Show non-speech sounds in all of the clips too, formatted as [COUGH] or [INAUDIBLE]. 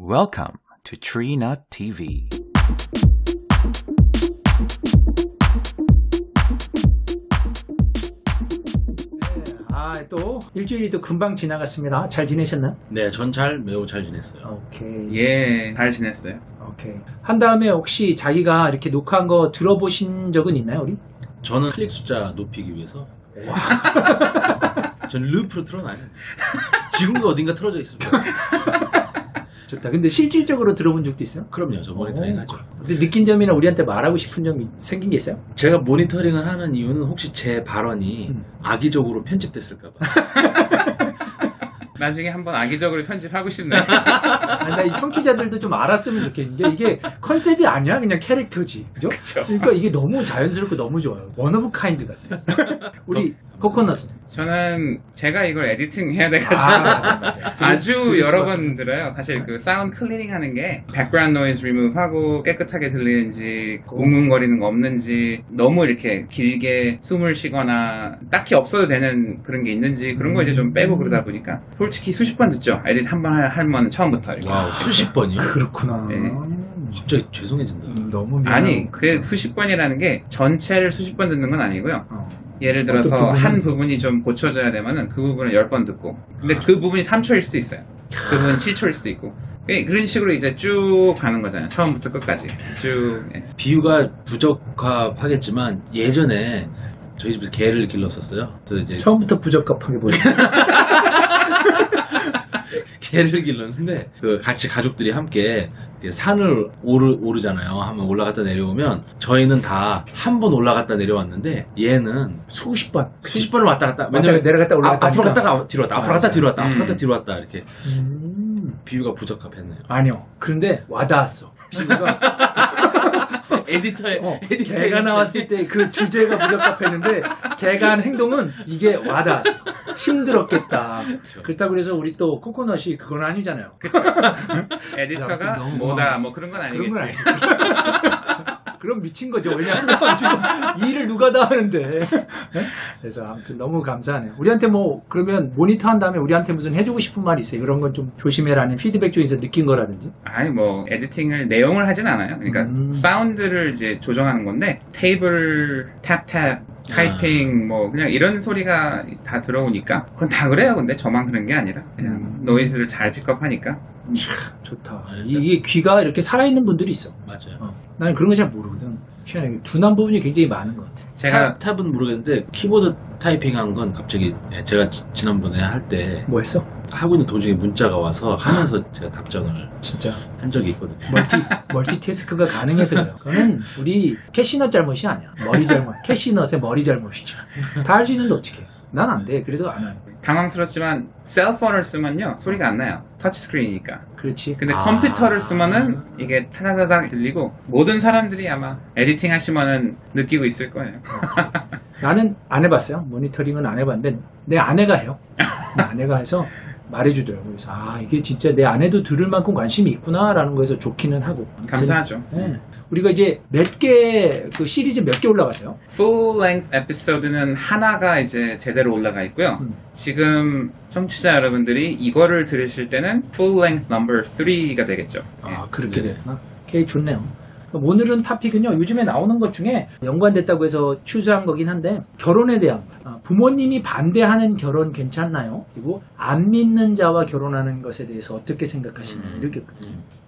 Welcome to Tree Nut TV. 아, 또 일주일이 또 금방 지나갔습니다. 잘 지내셨나요? 네, 전 잘 매우 잘 지냈어요. 오케이. 예, 잘 지냈어요. 오케이. 한 다음에 혹시 자기가 이렇게 녹화한 거 들어보신 적은 있나요, 우리? 저는 클릭 숫자 높이기 위해서 [LAUGHS] 전 루프로 틀어놔요. 지금도 어딘가 틀어져 있을 거예요. [LAUGHS] 좋다. 근데 실질적으로 들어본 적도 있어요? 그럼요, 저 모니터링 하죠. 근데 느낀 점이나 우리한테 말하고 싶은 점이 생긴 게 있어요? 제가 모니터링을 하는 이유는 혹시 제 발언이 음. 악의적으로 편집됐을까봐. [LAUGHS] 나중에 한번 악의적으로 편집하고 싶네요. [LAUGHS] 아, 난 이 청취자들도 좀 알았으면 좋겠는 게 이게 컨셉이 아니야. 그냥 캐릭터지. 그죠? 그쵸. 그러니까 이게 너무 자연스럽고 너무 좋아요. one of kind 같아. [LAUGHS] 우리 코코넛은? 저는 제가 이걸 editing 해야 돼가지고 아, 맞아, 맞아. [LAUGHS] 아주 여러. 번 들어요. 사실 그 sound cleaning 하는 게 백그라운드 노이즈 리무브 하고 깨끗하게 들리는지 웅웅거리는 거 없는지 너무 이렇게 길게 숨을 쉬거나 딱히 없어도 되는 그런 게 있는지 그런 거 이제 좀 빼고 그러다 보니까 솔직히 수십 번 듣죠. edit 한번 하면 처음부터 이렇게. wow, 수십 번이요? 그렇구나. 네. 갑자기 죄송해진다. 음, 너무 미안. 아니 그 수십 번이라는 게 전체를 수십 번 듣는 건 아니고요. 어. 예를 들어서 부분은- 한 부분이 좀 고쳐져야 되면은 그 부분을 10번 듣고 근데 그 부분이 3초일 수도 있어요 그 부분은 7초일 수도 있고 예, 그런 식으로 이제 쭉 가는 거잖아요 처음부터 끝까지 쭉 예. 비유가 부적합하겠지만 예전에 저희 집에서 개를 길렀었어요. 저 이제 처음부터 부적합하게 보여. [LAUGHS] 개를 길렀는데 그 같이 가족들이 함께 산을 오르, 오르잖아요. 한번 올라갔다 내려오면 저희는 다 한 번 올라갔다 내려왔는데 얘는 수십 번. 수십 번을 왔다 갔다 왔다 내려갔다 올라갔다 아, 앞으로 하니까. 갔다가 뒤로 왔다 앞으로 갔다 맞아요. 뒤로 왔다 앞으로 음. 갔다 뒤로 왔다 이렇게 음. 비유가 부적합했네요. 아니요. 그런데 와닿았어. 비유가 [LAUGHS] 에디터에 어, 개가 나왔을 때 그 주제가 부적합했는데 개가 한 행동은 이게 와닿았어. 힘들었겠다. 그렇다고 그래서 우리 또 코코넛이 그건 아니잖아요. [LAUGHS] 에디터가 너무 뭐다. 뭐 그런 건 그런 아니겠지 건 아니지. 그럼 미친 거죠. 왜냐하면 [LAUGHS] 지금 일을 누가 다 하는데. 네? 그래서 아무튼 너무 감사하네요. 우리한테 뭐 그러면 모니터 한 다음에 우리한테 무슨 해주고 싶은 말이 있어요. 그런 건 좀 조심해라는 피드백 중에서 느낀 거라든지. 아니 뭐 에디팅을 내용을 하진 않아요 그러니까 음. 사운드를 이제 조정하는 건데 테이블 탭탭 타이핑 뭐 그냥 이런 소리가 다 들어오니까 그건 다 그래요 근데 저만 그런 게 아니라 그냥 음. noise를 잘 pick up하니까 좋다. 아, 이- 이게 귀가 이렇게 살아있는 분들이 있어. 맞아요. 어. 나는 그런 거 잘 모르거든. 희한하게 둔한 부분이 굉장히 많은 것 같아. 제가 탑, 은 모르겠는데 키보드 타이핑한 건 갑자기 예, 제가 지- 지난번에 할 때 뭐 했어? 하고 있는 도중에 문자가 와서 하면서 제가 답장을 진짜 한 적이 있거든요. multi [LAUGHS] multitask가 가능해서 그래요. 그거는 우리 캐시넛 잘못이 아니야. 머리 잘못. 캐시넛의 머리 잘못이죠. 다 할 수 있는데 어떻게? 난 안 돼. 그래서 안 해요. 당황스럽지만 셀폰을 쓰면요 소리가 안 나요 터치 스크린이니까 그렇지. 근데 아. 컴퓨터를 쓰면은 이게 타다다닥 들리고 모든 사람들이 아마 에디팅 하시면은 느끼고 있을 거예요 [LAUGHS] 나는 안 해봤어요. 모니터링은 안 해봤는데 내 아내가 해요. 내 아내가 해서 말해주더라고요. 그래서 아 이게 진짜 내 아내도 들을 만큼 관심이 있구나라는 거에서 좋기는 하고. 감사하죠 네. 우리가 이제 몇 개 그 시리즈 몇 개 올라갔어요? full length 에피소드는 하나가 이제 제대로 올라가 있고요. 음. 지금 청취자 여러분들이 이거를 들으실 때는 full length number 3가 되겠죠. 예. 아 그렇게 네. 됐구나. 오케이 좋네요. 그럼 오늘은 타픽은요. 요즘에 나오는 것 중에 연관됐다고 해서 추수한 거긴 한데 결혼에 대한 거. 아, 부모님이 반대하는 결혼 괜찮나요? 그리고 안 믿는 자와 결혼하는 것에 대해서 어떻게 생각하시나요? 음. 이렇게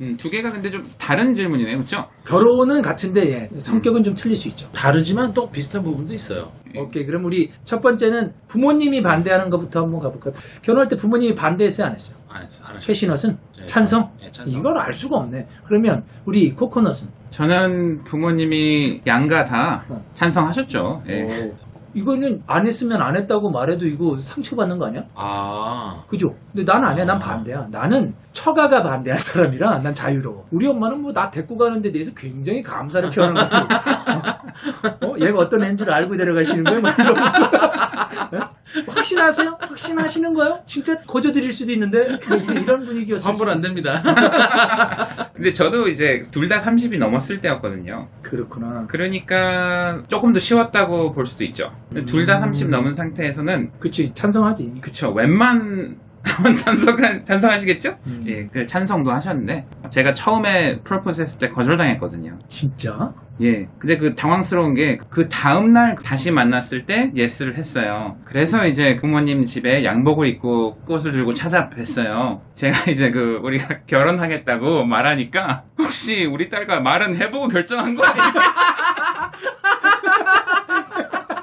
음, 두 개가 근데 좀 다른 질문이네요. 그렇죠? 결혼은 같은데 예, 성격은 좀 틀릴 수 있죠. 다르지만 또 비슷한 부분도 있어요. 오케이 그럼 우리 첫 번째는 부모님이 반대하는 것부터 한번 가볼까요? 결혼할 때 부모님이 반대했어요, 안 했어요? 안 했어, 안. 캐시넛은 네, 찬성? 네, 찬성. 이걸 알 수가 없네. 그러면 우리 코코넛은 저는 부모님이 양가 다 어. 찬성하셨죠. 예. 오. 이거는 안 했으면 안 했다고 말해도 이거 상처받는 거 아니야? 아, 그죠? 근데 난 아니야. 난 아. 반대야. 나는 처가가 반대한 사람이라 난 자유로워. 우리 엄마는 뭐 나 데리고 가는 데 대해서 굉장히 감사를 표하는 것 같아. 어? 얘가 어떤 애인 줄 알고 데려가시는 거예요? 막 거. 예? 확신하세요? 확신하시는 거예요? 진짜 거저드릴 수도 있는데 뭐 이런- 이런 분위기였어요. 환불 안 됩니다. [LAUGHS] 근데 저도 이제 둘 다 30이 넘었을 때였거든요. 그렇구나. 그러니까 조금 더 쉬웠다고 볼 수도 있죠. 둘 다 30 넘은 상태에서는 그치 찬성하지. 그쵸 웬만 찬성 찬성하시겠죠? 음. 예, 그 찬성도 하셨는데 제가 처음에 프로포즈 했을 때 거절당했거든요. 진짜? 예. 근데 그 당황스러운 게 그 다음 날 다시 만났을 때 예스를 했어요. 그래서 이제 부모님 집에 양복을 입고 꽃을 들고 찾아뵀어요. 제가 이제 그 우리가 [LAUGHS] 결혼하겠다고 말하니까 혹시 우리 딸과 말은 해보고 결정한 거 아니야? [LAUGHS]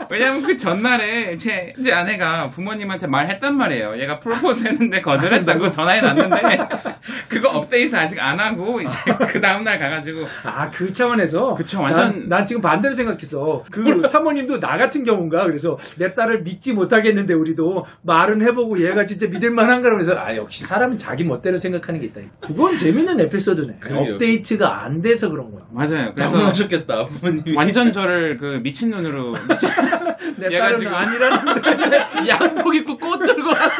왜냐면 그 전날에 제, 제 아내가 부모님한테 말했단 말이에요. 얘가 프로포즈 했는데 거절했다고 전화해 놨는데 [LAUGHS] 그거 업데이트 아직 안 하고 이제 그 다음날 가가지고 아, 그 차원에서? 그쵸, 완전- 난, 난 지금 반대로 생각했어. 그 사모님도 나 같은 경우인가? 그래서 내 딸을 믿지 못하겠는데 우리도 말은 해보고 얘가 진짜 믿을만한가? 그래서 아, 역시 사람은 자기 멋대로 생각하는 게 있다. 그건 재밌는 에피소드네. 그러게요. 업데이트가 안 돼서 그런 거야. 맞아요. 그래서 당황하셨겠다 부모님이 완전 저를 그 미친 눈으로 미친- [LAUGHS] [LAUGHS] 내 얘가 지금- 아니라는 [LAUGHS] 양복 입고 꽃 들고 와서 [LAUGHS]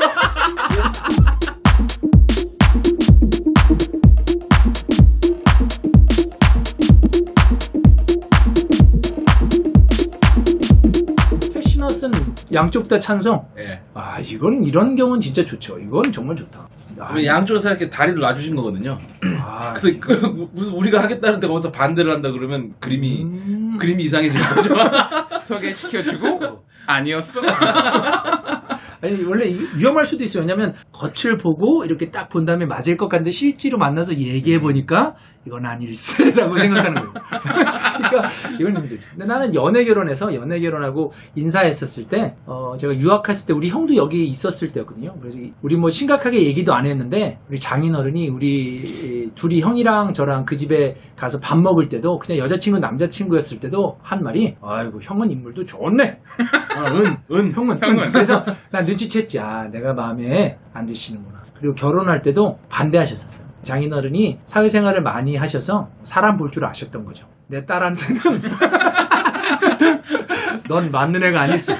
패시너스는 양쪽 다 찬성. 예. 아, 이건 이런 경우는 진짜 좋죠. 이건 정말 좋다. 아, 그 양쪽에서 이렇게 다리를 놔주신 거거든요. 아, [CLEARS THROAT] 그래서 그 무슨 우리가 하겠다는데 거기서 반대를 한다 그러면 그림이 음. 그림이 이상해지는 거죠. [LAUGHS] 소개시켜주고 아니었어. [LAUGHS] 아니 원래 이- 위험할 수도 있어요. 왜냐면 겉을 보고 이렇게 딱 본 다음에 맞을 것 같은데 실제로 만나서 얘기해 보니까 이건 아닐세라고 [LAUGHS] 생각하는 거예요. 그러니까 이건 힘들죠. 근데 나는 연애 결혼해서 연애 결혼하고 인사했었을 때 어, 제가 유학했을 때 우리 형도 여기 있었을 때였거든요. 그래서 이- 우리 뭐 심각하게 얘기도 안 했는데 우리 장인어른이 우리 둘이 형이랑 저랑 그 집에 가서 밥 먹을 때도 그냥 여자친구 남자친구였을 때도 한 말이 아이고 형은 인물도 좋네. 아, 은, 은. 형은, 형은. 그래서 난 눈치챘지. 아, 내가 마음에 안 드시는구나. 그리고 결혼할 때도 반대하셨었어요. 장인어른이 사회생활을 많이 하셔서 사람 볼 줄 아셨던 거죠. 내 딸한테는 [LAUGHS] 넌 맞는 애가 아닐세.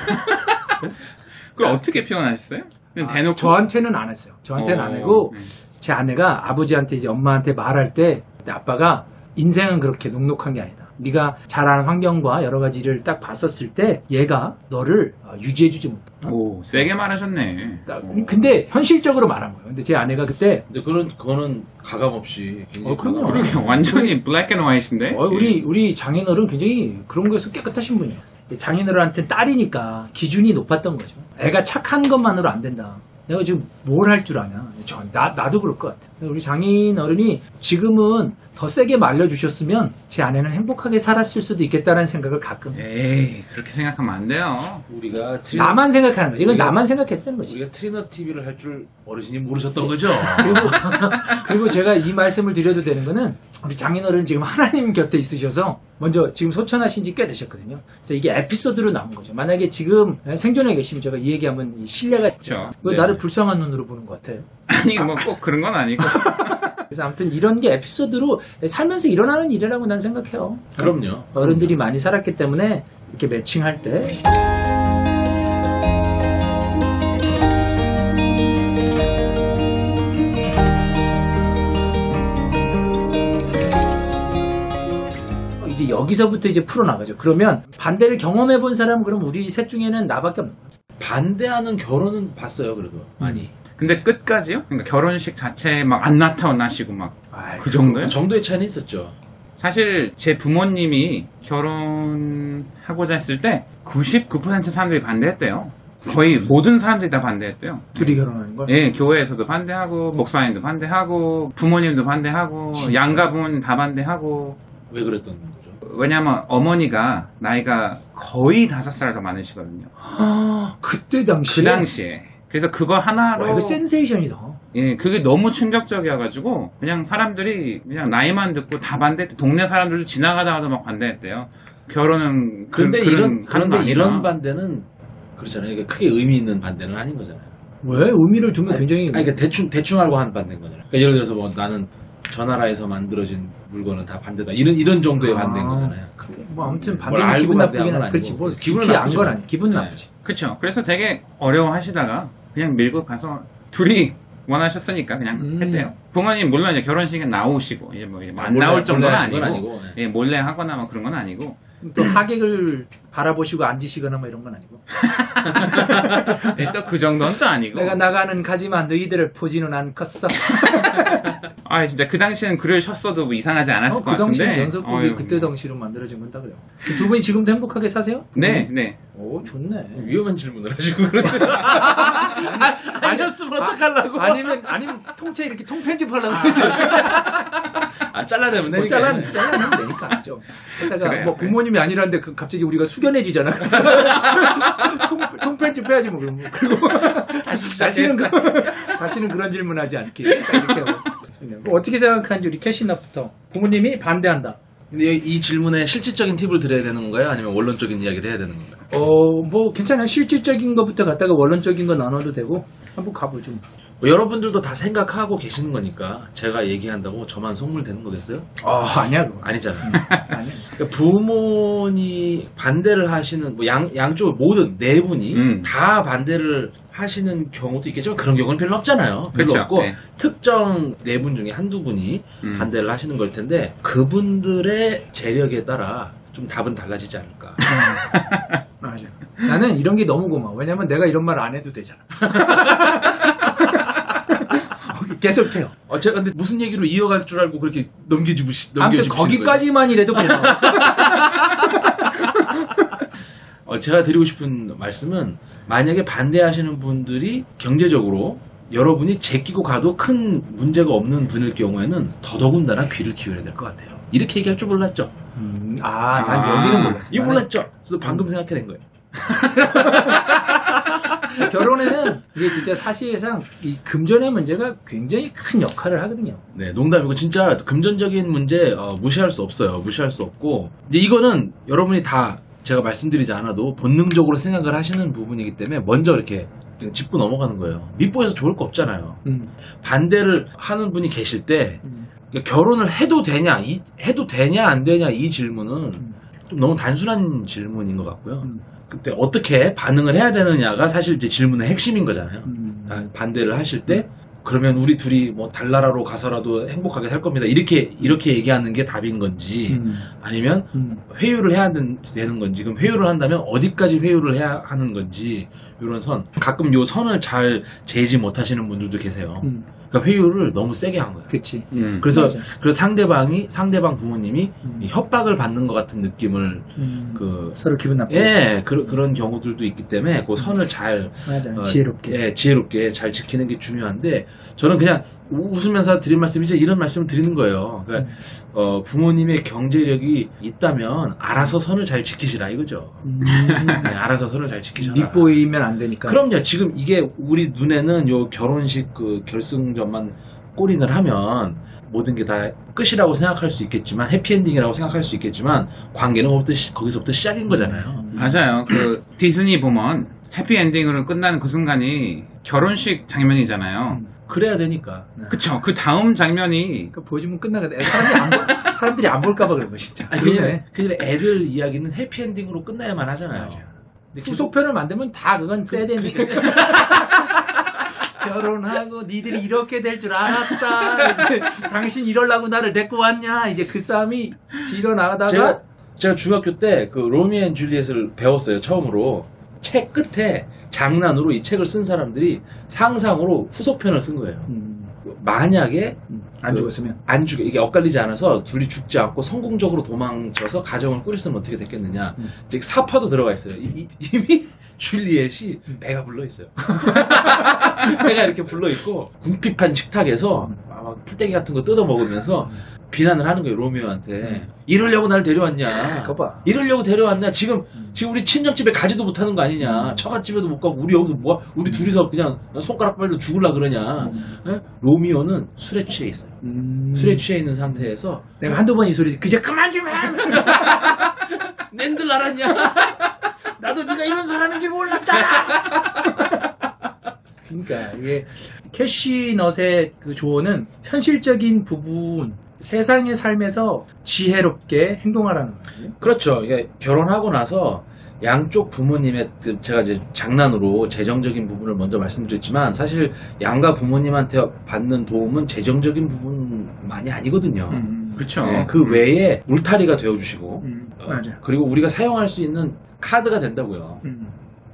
그걸 어떻게 표현하셨어요? 그냥 대놓고 저한테는 안 했어요. 저한테는 안 어, 하고 음. 제 아내가 아버지한테 이제 엄마한테 말할 때 내 아빠가 인생은 그렇게 녹록한 게 아니다. 네가 자라는 환경과 여러 가지를 딱 봤었을 때 얘가 너를 어, 유지해주지 못해. 오 세게 말하셨네. 딱- 어. 근데 현실적으로 말한 거예요. 근데 제 아내가 그때 근데 그런 그거는 가감 없이 굉장히 어, 그럼요. 가감 없이. 그러게 완전히 black and white인데. 어, 우리 우리 장인어른 굉장히 그런 거에서 깨끗하신 분이에요. 장인어른한테 딸이니까 기준이 높았던 거죠. 애가 착한 것만으로 안 된다. 내가 지금 뭘 할 줄 아냐. 저, 나, 나도 그럴 것 같아. 우리 장인어른이 지금은 더 세게 말려주셨으면 제 아내는 행복하게 살았을 수도 있겠다는 생각을 가끔. 에이 그렇게 생각하면 안 돼요. 우리가 트리너, 나만 생각하는 거지. 이건 우리가- 나만 생각했다는 거지. 우리가 트리너 TV를 할 줄 어르신이 모르셨던 거죠. 그리고, [LAUGHS] 그리고 제가 이 말씀을 드려도 되는 거는 우리 장인어른 지금 하나님 곁에 있으셔서 먼저 지금 소천하신 지 꽤 되셨거든요. 그래서 이게 에피소드로 남은 거죠. 만약에 지금 생존에 계시면 제가 이 얘기하면 이 신뢰가 있죠. 왜 네. 나를 불쌍한 눈으로 보는 것 같아요? 아니 뭐 꼭 그런 건 아니고. [LAUGHS] 그래서 아무튼 이런 게 에피소드로 살면서 일어나는 일이라고 난 생각해요. 그럼요. 어른들이 많이 살았기 때문에 이렇게 매칭할 때 이제 여기서부터 이제 풀어나가죠. 그러면 반대를 경험해 본 사람 은 그럼 우리 셋 중에는 나밖에 없는 거예요. 반대하는 결혼은 봤어요, 그래도. 많이. 근데 끝까지요? 그러니까 결혼식 자체에 막 안 나타나시고 막 그 정도요? 정도의 차이는 있었죠. 사실 제 부모님이 결혼하고자 했을 때 99% 사람들이 반대했대요. 거의 모든 사람들이 다 반대했대요. 둘이 결혼하는 걸. 예, 교회에서도 반대하고 목사님도 반대하고 부모님도 반대하고 진짜? 양가 부모님 다 반대하고 왜 그랬던 거죠? 왜냐면 어머니가 나이가 거의 다섯 살 더 많으시거든요. 아, 그때 그 당시에 당시에. 그래서 그거 하나로 와, 이거 센세이션이다. 예, 그게 너무 충격적이어가지고 그냥 사람들이 그냥 나이만 듣고 다 반대했대. 동네 사람들도 지나가다가도 막 반대했대요. 결혼은 그, 그런데 그런 이런, 그런데. 이런 반대는 그렇잖아요. 이게 크게 의미 있는 반대는 아닌 거잖아요. 왜 의미를 두면 굉장히 아니, 그러니까 대충, 대충 알고 한 반대인 거잖아요. 그러니까 예를 들어서 뭐 나는 저 나라에서 만들어진 물건은 다 반대다. 이런, 이런 정도의 반대인 거잖아요. 그, 뭐 아무튼 뭘 반대는 알고 기분 나쁘긴 건하 그렇지 나쁘죠. 건 아니 기분 네. 나쁘지 그쵸. 그래서 되게 어려워하시다가 그냥 밀고 가서 둘이 원하셨으니까 그냥 음. 했대요. 부모님 물론 이제 결혼식에 나오시고 이제 뭐 이제 안 몰래- 나올 정도는 몰래 하신 아니고, 건 아니고, 네. 예, 몰래 하거나 뭐 그런 건 아니고 또 하객을 바라보시고 앉으시거나 뭐 이런 건 아니고. [LAUGHS] 네, 또그 정도는 또 아니고. 내가 나가는 가지만 너희들을 보지는 않겠어. [LAUGHS] 아 진짜 그 당시에는 글을 쳤어도 뭐 이상하지 않았을 어, 것 그 당시 같은데. 연속곡이 어휴, 그때 당시로 만들어진 건다 그래요. 두 분이 지금도 행복하게 사세요? 네, 네. 오 좋네. 위험한 질문을 하시고 그러세요. [LAUGHS] 아, 아니었으면 어떡하려고. 아니면 아니면 통째 이렇게 통편집하려고 그러죠. 아, 잘라내면 뭐 되니까. 잘라 잘라내면 되니까 좀. 그러다가 그래요, 뭐 그래. 부모님이 아니라는데 그 갑자기 우리가 숙연해지잖아. [LAUGHS] 통, 통편집해야지 뭐 그럼. 그리고 다시는 그, 다시는 그런 질문하지 않게 이렇게 하고. 어떻게 생각하는지 우리 캐시나부터 부모님이 반대한다. 근데 이 질문에 실질적인 팁을 드려야 되는 건가요? 아니면 원론적인 이야기를 해야 되는 건가요? 어, 뭐 괜찮아요. 실질적인 것부터 갖다가 원론적인 거 나눠도 되고 한번 가보죠. 뭐 여러분들도 다 생각하고 계시는 거니까 제가 얘기한다고 저만 속물되는 거겠어요? 아, 아니야 그거. 아니잖아요. 아니야. 그러니까 부모니 반대를 하시는 뭐 양, 양쪽 모든 네 분이 음. 다 반대를 하시는 경우도 있겠지만 그런 경우는 별로 없잖아요. 별로 그쵸, 없고 네. 특정 특정 네 분 중에 한두 분이 음. 반대를 하시는 걸 텐데 그분들의 재력에 따라 좀 답은 달라지지 않을까. [LAUGHS] 맞아. 나는 이런 게 너무 고마워. 왜냐면 내가 이런 말 안 해도 되잖아. [LAUGHS] 계속해요. 어, 제가 근데 무슨 얘기로 이어갈 줄 알고 그렇게 넘겨주시, 아무튼 거예요? 거기까지만이라도 고마워. [LAUGHS] 어, 제가 드리고 싶은 말씀은 만약에 반대하시는 분들이 경제적으로 여러분이 제끼고 가도 큰 문제가 없는 분일 경우에는 더더군다나 귀를 기울여야 될 것 같아요. 이렇게 얘기할 줄 몰랐죠. 음, 아, 난 아, 여기는 몰랐어. 이거 몰랐죠. 저도 방금 생각해낸 거예요. [LAUGHS] 결혼에는 이게 진짜 사실상 이 금전의 문제가 굉장히 큰 역할을 하거든요. 네, 농담이고 진짜 금전적인 문제 어, 무시할 수 없어요. 무시할 수 없고 이제 이거는 여러분이 다 제가 말씀드리지 않아도 본능적으로 생각을 하시는 부분이기 때문에 먼저 이렇게 짚고 넘어가는 거예요. 밑보에서 좋을 거 없잖아요. 음. 반대를 하는 분이 계실 때 음. 그러니까 결혼을 해도 되냐, 이- 해도 되냐 안 되냐 이 질문은 음. 좀 너무 단순한 질문인 것 같고요. 음. 그때 어떻게 반응을 해야 되느냐가 사실 이제 질문의 핵심인 거잖아요. 음. 다 반대를 하실 때 그러면 우리 둘이 뭐 달나라로 가서라도 행복하게 살 겁니다. 이렇게 이렇게 얘기하는 게 답인 건지 음. 아니면 음. 회유를 해야 된- 되는 건지 그럼 회유를 한다면 어디까지 회유를 해야 하는 건지 이런 선 가끔 요 선을 잘 재지 못하시는 분들도 계세요. 음. 그러니까 회유를 너무 세게 한 거예요. 그치. 음. 그래서 맞아. 그래서 상대방이 상대방 부모님이 음. 이 협박을 받는 것 같은 느낌을 음. 그 서로 기분 나쁘고. 예, 그, 그런 경우들도 있기 때문에 그 선을 잘 맞아. 어, 지혜롭게. 예, 지혜롭게 잘 지키는 게 중요한데 저는 그냥 우- 웃으면서 드린 말씀이죠. 이런 말씀을 드리는 거예요. 그러니까 어, 부모님의 경제력이 있다면 알아서 선을 잘 지키시라 이거죠. 음. 네, 알아서 선을 잘 지키셔라. 밑보이면 안 되니까. 그럼요. 지금 이게 우리 눈에는 요 결혼식 그 결승전만 골인을 하면 모든 게 다 끝이라고 생각할 수 있겠지만 해피엔딩이라고 생각할 수 있겠지만 관계는 거기서부터, 시- 거기서부터 시작인 거잖아요. 맞아요. 그 디즈니 보면 해피엔딩으로 끝나는 그 순간이 결혼식 장면이잖아요. 그래야 되니까. 그쵸. 그 다음 장면이 그러니까 보여주면 끝나거든. 사람들이 안, 볼- 사람들이 안 볼까봐 그런 거 진짜. 아니, 그냥, 그냥 애들 이야기는 해피엔딩으로 끝나야만 하잖아요. 맞아. 근데 후속편을 만들면 다 그건 새드엔딩. [LAUGHS] [LAUGHS] 결혼하고 니들이 이렇게 될 줄 알았다. 이제 당신 이럴라고 나를 데리고 왔냐. 이제 그 싸움이 지러 나가다가 제가 제가 중학교 때 그 Romeo and Juliet을 배웠어요 처음으로 책 끝에 장난으로 이 책을 쓴 사람들이 상상으로 후속편을 쓴 거예요. 음, 만약에 안 그- 죽었으면 안 죽여 이게 엇갈리지 않아서 둘이 죽지 않고 성공적으로 도망쳐서 가정을 꾸렸으면 어떻게 됐겠느냐. 음. 이제 삽화도 들어가 있어요. 이, 이미 [LAUGHS] 줄리엣이 배가 불러 있어요. [LAUGHS] 배가 이렇게 불러 있고 궁핍한 식탁에서 막 풀떼기 같은 거 뜯어 먹으면서 비난을 하는 거예요 로미오한테. 이러려고 날 데려왔냐. 그거 봐. 이러려고 데려왔냐. 지금 지금 우리 친정집에 가지도 못하는 거 아니냐. 음. 처갓집에도 못 가고 우리 여기서 뭐 우리 둘이서 그냥 손가락 빨려 죽을라 그러냐. 예? 로미오는 술에 취해 있어요. 음, 술에 취해 있는 상태에서 내가 한두 번 이 소리 그제 그만 좀 해. [LAUGHS] 낸들 알았냐? [LAUGHS] 나도 네가 이런 사람인지 몰랐잖아. [LAUGHS] 그러니까 이게 캐시넛의 그 조언은 현실적인 부분 세상의 삶에서 지혜롭게 행동하라는 거예요. 그렇죠. 결혼하고 나서 양쪽 부모님의 그 제가 이제 장난으로 재정적인 부분을 먼저 말씀드렸지만 사실 양가 부모님한테 받는 도움은 재정적인 부분만이 아니거든요. 음. 그쵸. 네, 그 외에 울타리가 되어주시고 음. 어, 맞아요. 그리고 우리가 사용할 수 있는 카드가 된다고요. 음.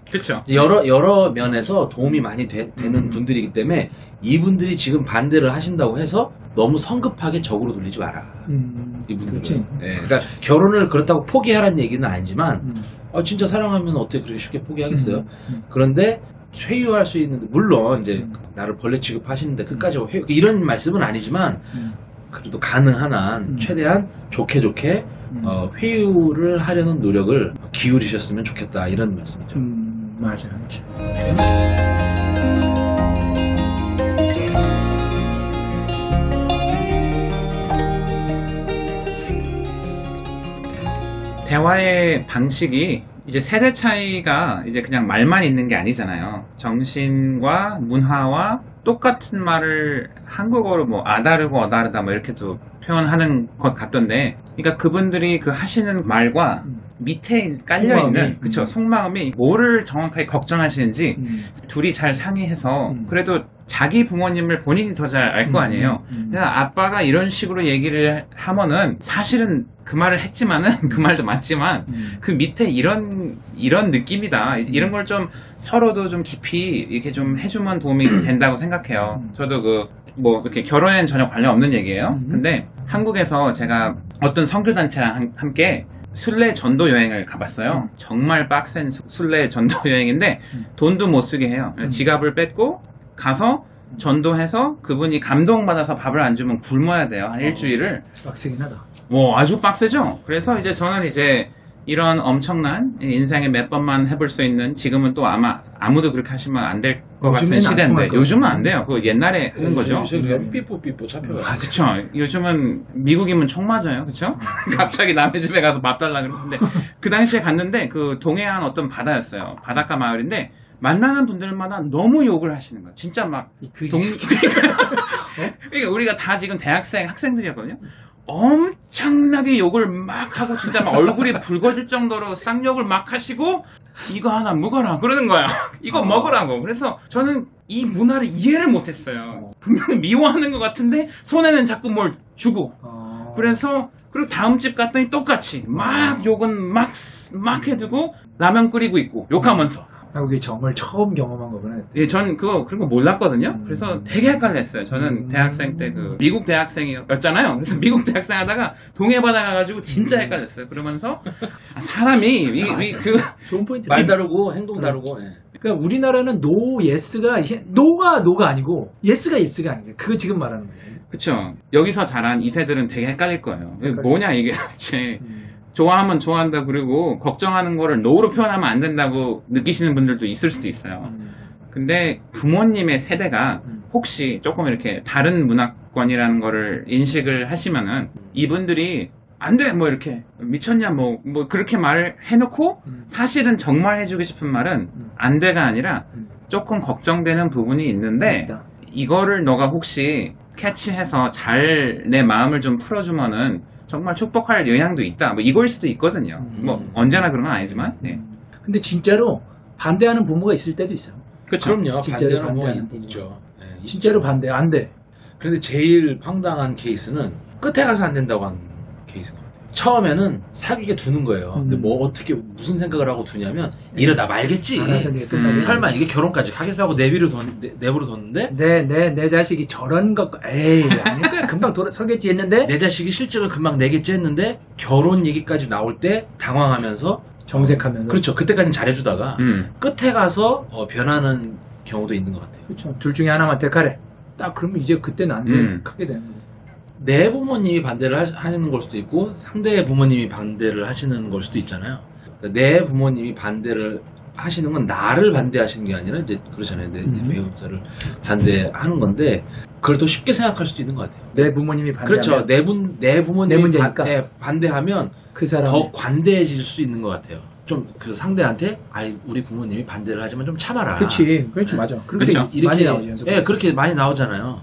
그쵸. 여러 여러 면에서 도움이 많이 되, 는 음. 분들이기 때문에 이분들이 지금 반대를 하신다고 해서 너무 성급하게 적으로 돌리지 마라. 음. 이분들은. 그렇지. 예, 그러니까 결혼을 그렇다고 포기하라는 얘기는 아니지만 음. 아, 진짜 사랑하면 어떻게 그렇게 쉽게 포기하겠어요? 음. 음. 그런데 회유할 수 있는데 물론 이제 음. 나를 벌레 취급하시는데 끝까지 회유 이런 말씀은 아니지만 음. 그래도 가능한 한 음. 최대한 좋게 좋게 음. 어, 회유를 하려는 노력을 기울이셨으면 좋겠다 이런 말씀이죠. 음, 맞아. 대화의 방식이 이제 세대 차이가 이제 그냥 말만 있는 게 아니잖아요. 정신과 문화와 똑같은 말을 한국어로 뭐 아다르고 어다르다 뭐 이렇게도 표현하는 것 같던데, 그러니까 그분들이 그 하시는 말과 음. 밑에 깔려 속마음이, 있는 그쵸 음. 속마음이 뭐를 정확하게 걱정하시는지 음. 둘이 잘 상의해서 음. 그래도 자기 부모님을 본인이 더 잘 알거 음, 아니에요. 음, 음. 그냥 아빠가 이런 식으로 얘기를 하면은 사실은 그 말을 했지만은 [LAUGHS] 그 말도 맞지만 음. 그 밑에 이런 이런 느낌이다 이런 걸 좀 서로도 좀 깊이 이렇게 좀 해주면 도움이 [CLEARS THROAT] 된다고 생각해요. 음. 저도 그 뭐 이렇게 결혼에는 전혀 관련 없는 얘기예요. 음. 근데 한국에서 제가 어떤 선교 단체랑 한- 함께 순례 전도 여행을 가봤어요. 음. 정말 빡센 수- 순례 전도 [LAUGHS] 여행인데 음. 돈도 못 쓰게 해요. 음. 지갑을 뺏고 가서 전도해서 그분이 감동받아서 밥을 안 주면 굶어야 돼요. 한 일주일을. 빡세긴 하다. 뭐 아주 빡세죠. 그래서 이제 저는 이제 이런 엄청난 인생에 몇 번만 해볼 수 있는 지금은 또 아마 아무도 그렇게 하시면 안 될 것 같은 시대인데 요즘은. 안 돼요. 그거 옛날에 하는 거죠. 요새 그냥 삐뽀 삐뽀 잡혀요. 그렇죠. 요즘은 미국이면 총 맞아요. 그렇죠? [LAUGHS] 갑자기 남의 집에 가서 밥 달라 그러는데 그 당시에 갔는데 그 동해안 어떤 바다였어요. 바닷가 마을인데 만나는 분들마다 너무 욕을 하시는 거예요. 진짜 막그 동... [LAUGHS] 그러니까 우리가 다 지금 대학생 학생들이었거든요. 엄청나게 욕을 막 하고 진짜 막 얼굴이 붉어질 정도로 쌍욕을 막 하시고 이거 하나 먹어라 그러는 거야. [LAUGHS] 이거 먹으라고. 그래서 저는 이 문화를 이해를 못했어요. 분명히 미워하는 것 같은데 손에는 자꾸 뭘 주고 어... 그래서 그리고 다음 집 갔더니 똑같이 막 욕은 막 막 해두고 라면 끓이고 있고 욕하면서 한국에 정말 처음 경험한 거구나. 예, 전 그거 그런 거 몰랐거든요. 음. 그래서 되게 헷갈렸어요. 저는 음. 대학생 때 그 미국 대학생이었잖아요. 그래서 미국 대학생 하다가 동해 바다 가가지고 진짜 헷갈렸어요. 그러면서 아, 사람이 이, 이, 그 좋은 포인트. 말 다르고 행동 다르고. 예. 그러니까 우리나라는 노 예스가 노가 노가 아니고 예스가 예스가 아니에요. 그거 지금 말하는 거예요. 그쵸. 여기서 자란 이세들은 되게 헷갈릴 거예요. 이게 뭐냐 이게 [LAUGHS] 도대체 음. 좋아하면 좋아한다 그리고 걱정하는 거를 노로 표현하면 안 된다고 느끼시는 분들도 있을 수도 있어요. 음. 근데 부모님의 세대가 음. 혹시 조금 이렇게 다른 문화권이라는 거를 인식을 하시면은 이분들이 안 돼! 뭐 이렇게 미쳤냐 뭐, 뭐 그렇게 말을 해놓고 음. 사실은 정말 해주고 싶은 말은 음. 안 돼가 아니라 음. 조금 걱정되는 부분이 있는데. 이거를 너가 혹시 캐치해서 잘 내 마음을 좀 풀어주면은 정말 축복할 영향도 있다. 뭐 이거일 수도 있거든요. 음. 뭐 언제나 그런 건 아니지만. 네. 근데 진짜로 반대하는 부모가 있을 때도 있어요. 그렇죠. 그럼요. 진짜로 반대는 뭐 반대하는 있- 부분. 있죠. 예, 진짜로 반대 안 돼. 그런데 제일 황당한 케이스는 끝에 가서 안 된다고 하는 같아요. 처음에는 사귀게 두는 거예요. 근데 음. 뭐 어떻게 무슨 생각을 하고 두냐면 이러다 말겠지. 알아서 내가 끝나고 음. 설마 이게 결혼까지 하겠어 하고 내비로 뒀, 내, 내버려 뒀는데 내, 내, 내 자식이 저런 것, 에이, 아닐 거야. 금방 돌아, 서겠지 했는데, 내 자식이 실직을 금방 내겠지 했는데 결혼 얘기까지 나올 때 당황하면서 정색하면서. 그렇죠. 그때까지는 잘해주다가 음. 끝에 가서 어, 변하는 경우도 있는 것 같아요. 그렇죠. 둘 중에 하나만 택하래. 딱 그러면 이제 그때는 안 음. 되는 거예요. 내 부모님이 반대를 하, 하는 걸 수도 있고 상대의 부모님이 반대를 하시는 걸 수도 있잖아요. 그러니까 내 부모님이 반대를 하시는 건 나를 반대하시는 게 아니라 이제 그렇잖아요. 내, 내 음. 배우자를 반대하는 건데 그걸 더 쉽게 생각할 수도 있는 것 같아요. 내 부모님이 반대하면 그렇죠. 내, 분, 내 부모님이 내. 반- 네, 반대하면 그 사람 더 관대해질 수 있는 것 같아요. 좀 그 상대한테 아이 우리 부모님이 반대를 하지만 좀 참아라. 그렇지. 그렇지, 맞아. 그렇게 그쵸. 많이 나오죠. 예, 그렇게 많이 나오잖아요.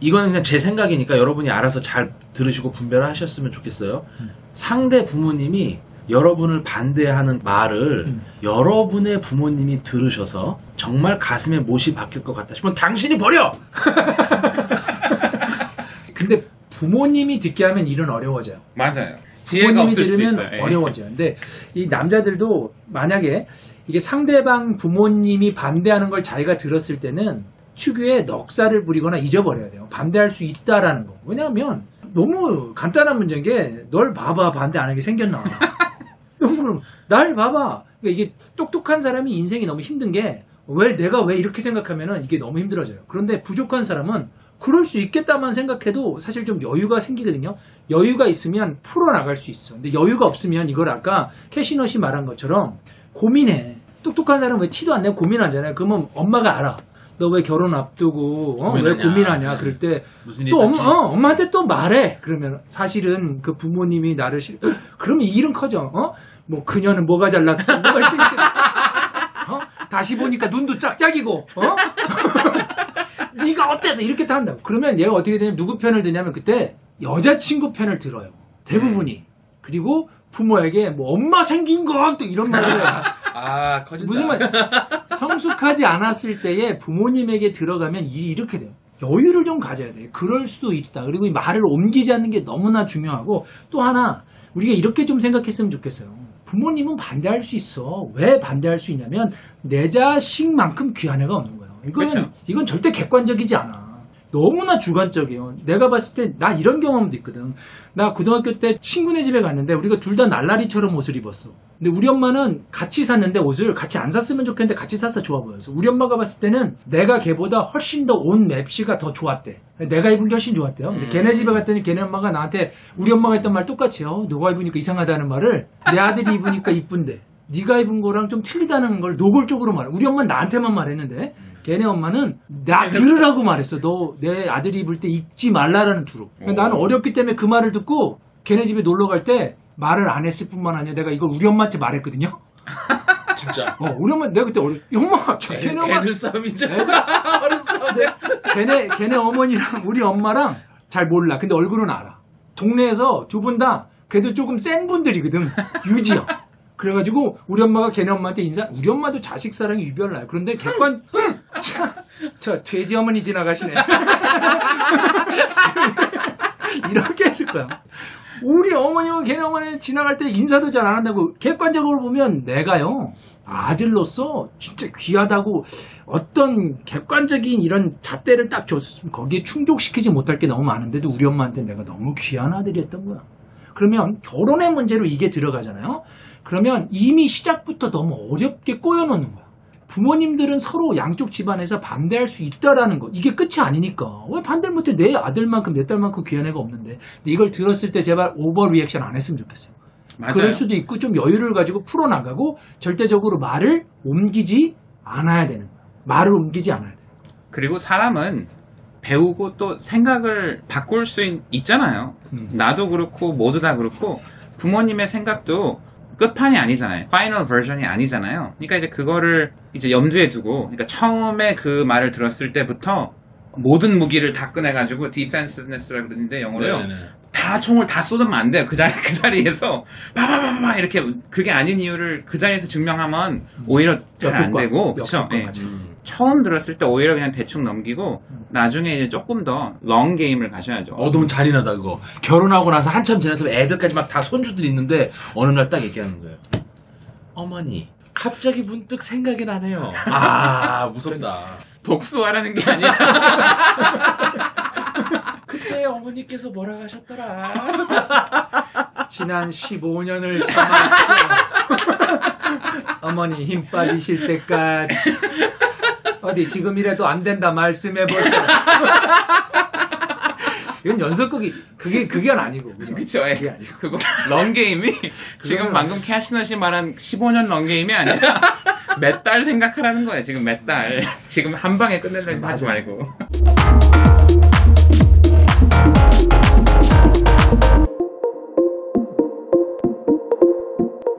이거는 그냥 제 생각이니까 여러분이 알아서 잘 들으시고 분별하셨으면 좋겠어요. 음. 상대 부모님이 여러분을 반대하는 말을 음. 여러분의 부모님이 들으셔서 정말 가슴에 못이 박힐 것 같다 싶으면 당신이 버려! [LAUGHS] 근데 부모님이 듣게 하면 일은 어려워져요. 맞아요. 지혜가 부모님이 없을 수도 들으면 있어요. 예. 어려워져요. 근데 이 남자들도 만약에 이게 상대방 부모님이 반대하는 걸 자기가 들었을 때는 특유의 넉살을 부리거나 잊어버려야 돼요. 반대할 수 있다라는 거. 왜냐하면 너무 간단한 문제인 게 널 봐봐 반대 안 하게 생겼나. [LAUGHS] 너무 날 봐봐. 그러니까 이게 똑똑한 사람이 인생이 너무 힘든 게 왜 내가 왜 이렇게 생각하면은 이게 너무 힘들어져요. 그런데 부족한 사람은 그럴 수 있겠다만 생각해도 사실 좀 여유가 생기거든요. 여유가 있으면 풀어나갈 수 있어. 근데 여유가 없으면 이걸 아까 캐시넛이 말한 것처럼 고민해. 똑똑한 사람은 왜 티도 안 내고 고민하잖아요. 그러면 엄마가 알아. 너 왜 결혼 앞두고 어? 왜 고민하냐. 고민하냐 네. 그럴 때 무슨 일 또 엄마, 있었지? 어, 엄마한테 또 말해. 그러면 사실은 그 부모님이 나를 싫, 그러면 이 일은 커져. 어? 뭐 그녀는 뭐가 잘났고 뭐가 이렇게 이렇게. 어? 다시 보니까 눈도 짝짝이고. 어? [LAUGHS] 네가 어때서 이렇게 탄다고. 그러면 얘가 어떻게 되냐면 누구 편을 드냐면 그때 여자친구 편을 들어요. 대부분이. 그리고 부모에게 뭐 엄마 생긴 것또 이런 말을 해요. 아 커진다. 무슨 말? 성숙하지 않았을 때에 부모님에게 들어가면 일이 이렇게 돼요. 여유를 좀 가져야 돼. 그럴 수도 있다. 그리고 이 말을 옮기지 않는 게 너무나 중요하고 또 하나 우리가 이렇게 좀 생각했으면 좋겠어요. 부모님은 반대할 수 있어. 왜 반대할 수 있냐면 내 자식만큼 귀한 애가 없는 거예요. 이건 그렇죠. 이건 절대 객관적이지 않아. 너무나 주관적이에요. 내가 봤을 때 나 이런 경험도 있거든. 나 고등학교 때 친구네 집에 갔는데 우리가 둘 다 날라리처럼 옷을 입었어. 근데 우리 엄마는 같이 샀는데 옷을 같이 안 샀으면 좋겠는데 같이 샀어 좋아 보여서. 우리 엄마가 봤을 때는 내가 걔보다 훨씬 더 옷 맵시가 더 좋았대. 내가 입은 게 훨씬 좋았대요. 근데 걔네 집에 갔더니 걔네 엄마가 나한테 우리 엄마가 했던 말 똑같이 요 너가 입으니까 이상하다는 말을 내 아들이 입으니까 이쁜데. 네가 입은 거랑 좀 틀리다는 걸 노골적으로 말해. 우리 엄마는 나한테만 말했는데 걔네 엄마는 나 들으라고 말했어. 너 내 아들이 입을 때 입지 말라라는 투로. 그러니까 나는 어렸기 때문에 그 말을 듣고 걔네 집에 놀러 갈 때 말을 안 했을 뿐만 아니라 내가 이걸 우리 엄마한테 말했거든요. [LAUGHS] 진짜. 어, 우리 엄마 내가 그때 어렸. 엄마, 저 애, 걔네 엄마, 애들 싸움이죠. [LAUGHS] 어른 싸움. 걔네 걔네 어머니랑 우리 엄마랑 잘 몰라. 근데 얼굴은 알아. 동네에서 두 분 다 그래도 조금 센 분들이거든. 유지요. 그래가지고 우리 엄마가 걔네 엄마한테 인사. 우리 엄마도 자식 사랑이 유별나요. 그런데 객관 참, 저 돼지 어머니 지나가시네. [LAUGHS] 이렇게 했을 거야. 우리 어머님은 걔네 어머니 지나갈 때 인사도 잘 안 한다고 객관적으로 보면 내가요 아들로서 진짜 귀하다고 어떤 객관적인 이런 잣대를 딱 줬으면 거기에 충족시키지 못할 게 너무 많은데도 우리 엄마한테 내가 너무 귀한 아들이었던 거야. 그러면 결혼의 문제로 이게 들어가잖아요. 그러면 이미 시작부터 너무 어렵게 꼬여놓는 거야. 부모님들은 서로 양쪽 집안에서 반대할 수 있다라는 거. 이게 끝이 아니니까. 왜 반대를 못해? 내 아들만큼, 내 딸만큼 귀한 애가 없는데. 이걸 들었을 때 제발 오버 리액션 안 했으면 좋겠어요. 맞아요. 그럴 수도 있고 좀 여유를 가지고 풀어나가고 절대적으로 말을 옮기지 않아야 되는 거야. 말을 옮기지 않아야 돼. 그리고 사람은 배우고 또 생각을 바꿀 수 있, 있잖아요. 음. 나도 그렇고 모두 다 그렇고 부모님의 생각도 끝판이 아니잖아요. final version이 아니잖아요. 그러니까 이제 그거를 이제 염두에 두고 그러니까 처음에 그 말을 들었을 때부터 모든 무기를 다 꺼내가지고 defensiveness라고 그러는데 영어로요. 네네네. 다 총을 다 쏟으면 안 돼요. 그 자리 그 자리에서 바바바바 이렇게 그게 아닌 이유를 그 자리에서 증명하면 오히려 잘 안 되고 그렇죠. 음. 처음 들었을 때 오히려 그냥 대충 넘기고 나중에 이제 조금 더롱 게임을 가셔야죠. 어, 너무 잔인하다, 그거. 결혼하고 나서 한참 지나서 애들까지 막 다 손주들이 있는데, 어느 날 딱 얘기하는 거예요. 어머니, 갑자기 문득 생각이 나네요. 아, 무섭다. 복수하라는 게 아니라 [LAUGHS] 그때 어머니께서 뭐라 하셨더라. 지난 15년을 참았어. [LAUGHS] 어머니 힘 빠지실 때까지. 어디 지금이라도 안 된다 말씀해 보세요. [LAUGHS] 이건 연속극이지. 그게, 그게 아니고. 그죠? 그쵸? 예. 그게 아니고. 그거 long game이 지금 방금 캐시넛이 말한 15년 long game이 아니라 [LAUGHS] 몇 달 생각하라는 거예요. 지금 몇 달. 지금 한 방에 끝내려고 하지. 말고.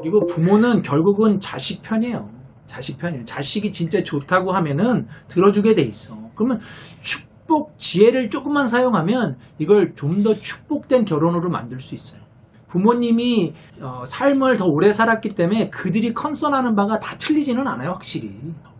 그리고 부모는 결국은 자식 편이에요. 자식 편이에요. 자식이 진짜 좋다고 하면은 들어주게 돼 있어. 그러면 축복, 지혜를 조금만 사용하면 이걸 좀 더 축복된 결혼으로 만들 수 있어요. 부모님이 어, 삶을 더 오래 살았기 때문에 그들이 concern하는 바가 다 틀리지는 않아요, 확실히.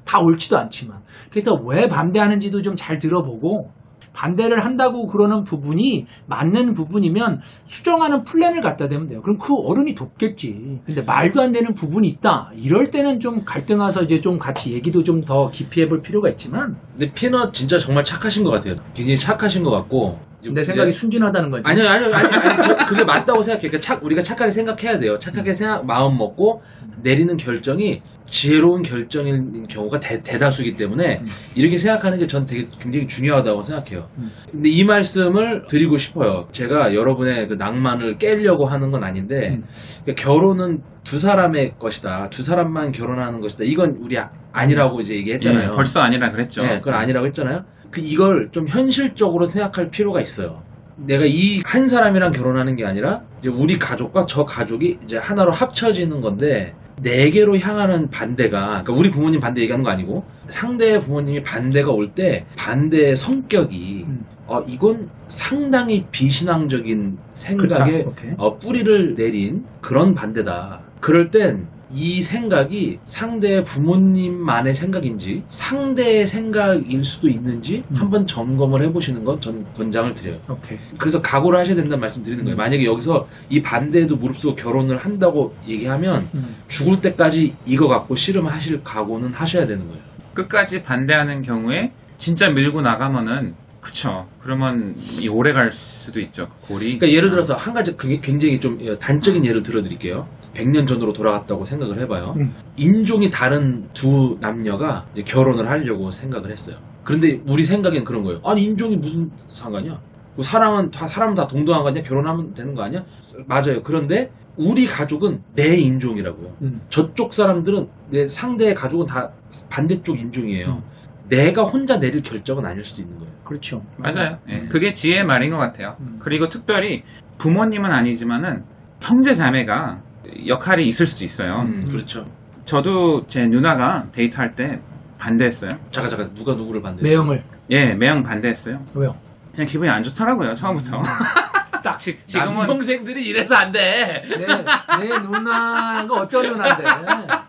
다 옳지도 않지만. 그래서 왜 반대하는지도 좀 잘 들어보고 반대를 한다고 그러는 부분이 맞는 부분이면 수정하는 플랜을 갖다 대면 돼요. 그럼 그 어른이 돕겠지. 근데 말도 안 되는 부분이 있다. 이럴 때는 좀 갈등해서 이제 좀 같이 얘기도 좀 더 깊이 해볼 필요가 있지만 근데 피넛 진짜 정말 착하신 것 같아요. 굉장히 착하신 것 같고. 내 생각이 순진하다는 거지. 아니요, 아니요, 아니요, 아니, 저 그게 맞다고 생각해요. 그러니까 착, 우리가 착하게 생각해야 돼요. 착하게 생각, 마음 먹고 내리는 결정이 지혜로운 결정인 경우가 대, 대다수이기 때문에 음. 이렇게 생각하는 게 전 되게 굉장히 중요하다고 생각해요. 음. 근데 이 말씀을 드리고 싶어요. 제가 여러분의 그 낭만을 깨려고 하는 건 아닌데 음. 그러니까 결혼은 두 사람의 것이다. 두 사람만 결혼하는 것이다. 이건 우리 아, 아니라고 이제 얘기했잖아요. 예, 벌써 아니라 그랬죠. 네, 그건 아니라고 했잖아요. 그 이걸 좀 현실적으로 생각할 필요가 있어요. 내가 이 한 사람이랑 결혼하는 게 아니라 이제 우리 가족과 저 가족이 이제 하나로 합쳐지는 건데 네 개로 향하는 반대가 그러니까 우리 부모님 반대 얘기하는 거 아니고 상대의 부모님이 반대가 올 때 반대의 성격이 음. 어 이건 상당히 비신앙적인 생각에. 어, 뿌리를 내린 그런 반대다. 그럴 땐 이 생각이 상대의 부모님만의 생각인지 상대의 생각일 수도 있는지 음. 한번 점검을 해보시는 건전 권장을 드려요. 오케이. 그래서 각오를 하셔야 된다는 말씀 드리는 거예요. 음. 만약에 여기서 이 반대에도 무릅쓰고 결혼을 한다고 얘기하면 음. 죽을 때까지 이거 갖고 씨름하실 각오는 하셔야 되는 거예요. 끝까지 반대하는 경우에 진짜 밀고 나가면은 그쵸. 그러면 이 오래 갈 수도 있죠. 그 골이. 그러니까 예를 들어서 한 가지 굉- 굉장히 좀 단적인 예를 들어드릴게요. 100년 전으로 돌아갔다고 생각을 해봐요. 음. 인종이 다른 두 남녀가 이제 결혼을 하려고 생각을 했어요. 그런데 우리 생각엔 그런 거예요. 아니 인종이 무슨 상관이야? 뭐 사랑은 다 사람 다 동등한 거 아니야? 결혼하면 되는 거 아니야? 맞아요. 그런데 우리 가족은 내 인종이라고요. 음. 저쪽 사람들은 내 상대의 가족은 다 반대쪽 인종이에요. 음. 내가 혼자 내릴 결정은 아닐 수도 있는 거예요. 그렇죠. 맞아요. 예, 음. 그게 지혜의 말인 것 같아요. 음. 그리고 특별히 부모님은 아니지만은 형제 자매가 역할이 있을 수도 있어요. 음, 그렇죠. 저도 제 누나가 데이트할 때 반대했어요. 잠깐 잠깐 누가 누구를 반대? 매형을 예, 매형 반대했어요. 왜요? 그냥 기분이 안 좋더라고요, 처음부터. [LAUGHS] 딱 지, 지금은 남동생들이 이래서 안 돼. 내, 내 누나가 어떤 누나인데?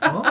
어?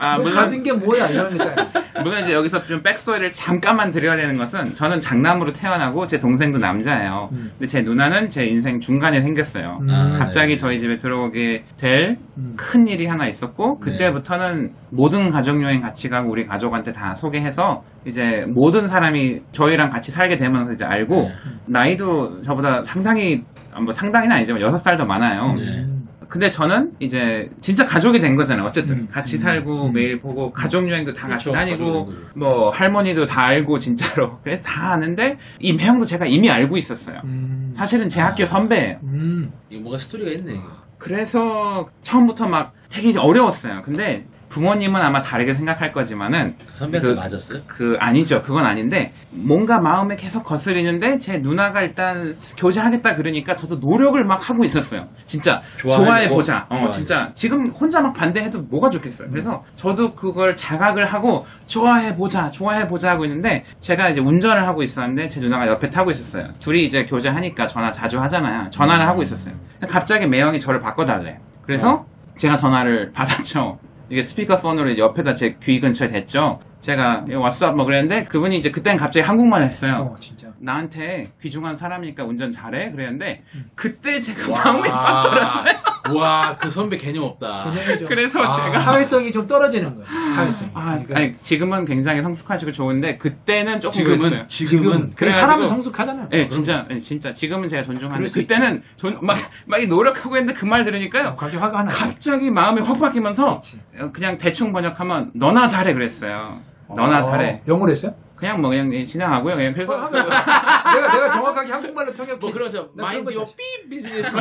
아, 너 물론 가진 게 뭐야 이러니까. [LAUGHS] 물론 이제 여기서 좀 백스토리를 잠깐만 드려야 되는 것은 저는 장남으로 태어나고 제 동생도 남자예요. 음. 근데 제 누나는 제 인생 중간에 생겼어요. 음. 아, 갑자기 네. 저희 집에 들어오게 될 음. 큰 일이 하나 있었고 네. 그때부터는 모든 가족 여행 같이 가고 우리 가족한테 다 소개해서 이제 모든 사람이 저희랑 같이 살게 되면서 이제 알고 네. 나이도 저보다 상당히 아, 뭐 상당히는 아니지만 여섯 살도 많아요. 네. 음. 근데 저는 이제 진짜 가족이 된 거잖아요. 어쨌든 음. 같이 음. 살고 음. 매일 보고 가족 여행도 다 같이 그렇죠. 다니고. 뭐 할머니도 다 알고 진짜로 [LAUGHS] 그래서 다 아는데 이 매형도 제가 이미 알고 있었어요. 음. 사실은 제 학교 선배예요. 음. 이거 뭔가 스토리가 있네. 그래서 처음부터 막 되게 어려웠어요. 근데 부모님은 아마 다르게 생각할 거지만은 그 선배한테 그- 맞았어요? 그 아니죠. 그건 아닌데 뭔가 마음에 계속 거스리는데 제 누나가 일단 교제하겠다 그러니까 저도 노력을 막 하고 있었어요. 진짜? 좋아해 보자. 어. 진짜 지금 혼자 막 반대해도 뭐가 좋겠어요. 그래서 저도 그걸 자각을 하고 좋아해 보자, 좋아해 보자 하고 있는데 제가 이제 운전을 하고 있었는데 제 누나가 옆에 타고 있었어요. 둘이 이제 교제하니까 전화 자주 하잖아요. 전화를 하고 있었어요. 갑자기 매형이 저를 바꿔달래. 그래서 제가 전화를 받았죠. 이게 스피커폰으로 이제 옆에다 제 귀 근처에 댔죠. 제가 왓츠업 뭐 그랬는데 그분이 이제 그땐 갑자기 한국말 했어요. 어 진짜. 나한테 귀중한 사람이니까 운전 잘해 그랬는데 그때 제가 와. 마음이 빡 들었어요. [LAUGHS] 와, 그 선배 개념 없다. 그래서 아. 제가 사회성이 좀 떨어지는 거예요. 사회성. 아, 그러니까 아니 지금은 굉장히 성숙하시고 좋은데 그때는 조금 지금은 그랬어요. 지금은 지금은 그래 그래가지고- 사람은 성숙하잖아요. 네, 진짜, 네, 진짜 지금은 제가 존중하는데 수 그때는 존, 막, 막 노력하고 했는데 그 말 들으니까요. 갑자기 화가 확 나. 갑자기 마음이 확 바뀌면서. 어, 그냥 대충 번역하면 너나 잘해 그랬어요. 너나 어, 잘해. 영어로 했어요? 그냥 뭐 그냥 지나가고요. 그냥 그래서 어, 하면 [LAUGHS] 내가 내가 정확하게 한국말로 통역해. 뭐 그런 mind your 잘- 삐 비즈니스. [LAUGHS]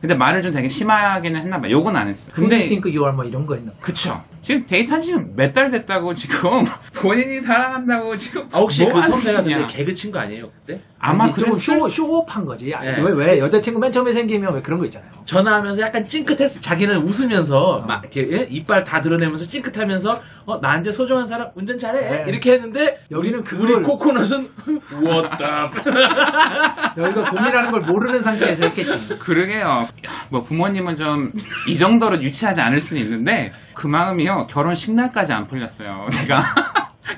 근데 말을 좀 되게 심하게는 했나 봐요. 욕은 안 했어요. 근데 you are 뭐 이런 거 했나? 그쵸. 지금 데이트한 지금 몇 달 됐다고 지금 [LAUGHS] 본인이 사랑한다고 지금 아, 혹시 뭐그안 선배가. 근데 개그 친거 아니에요, 그때? 아마 좀 그랬을 쇼, 수- 쇼업한 거지. 아, 네. 왜, 왜 여자친구 맨 처음에 생기면 왜 그런 거 있잖아요. 전화하면서 약간 찡긋해서 자기는 웃으면서 막 이렇게 예? 이빨 다 드러내면서 찡긋하면서 어 나한테 소중한 사람 운전 잘해 네. 이렇게 했는데 여기는 우리, 그걸- 우리 코코넛은 [LAUGHS] what [LAUGHS] the 여기가 고민하는 걸 모르는 상태에서 했겠지. 그러게요. 야, 뭐 부모님은 좀 이 정도로 유치하지 않을 수는 있는데 그 마음이요 결혼식 날까지 안 풀렸어요. [LAUGHS] 제가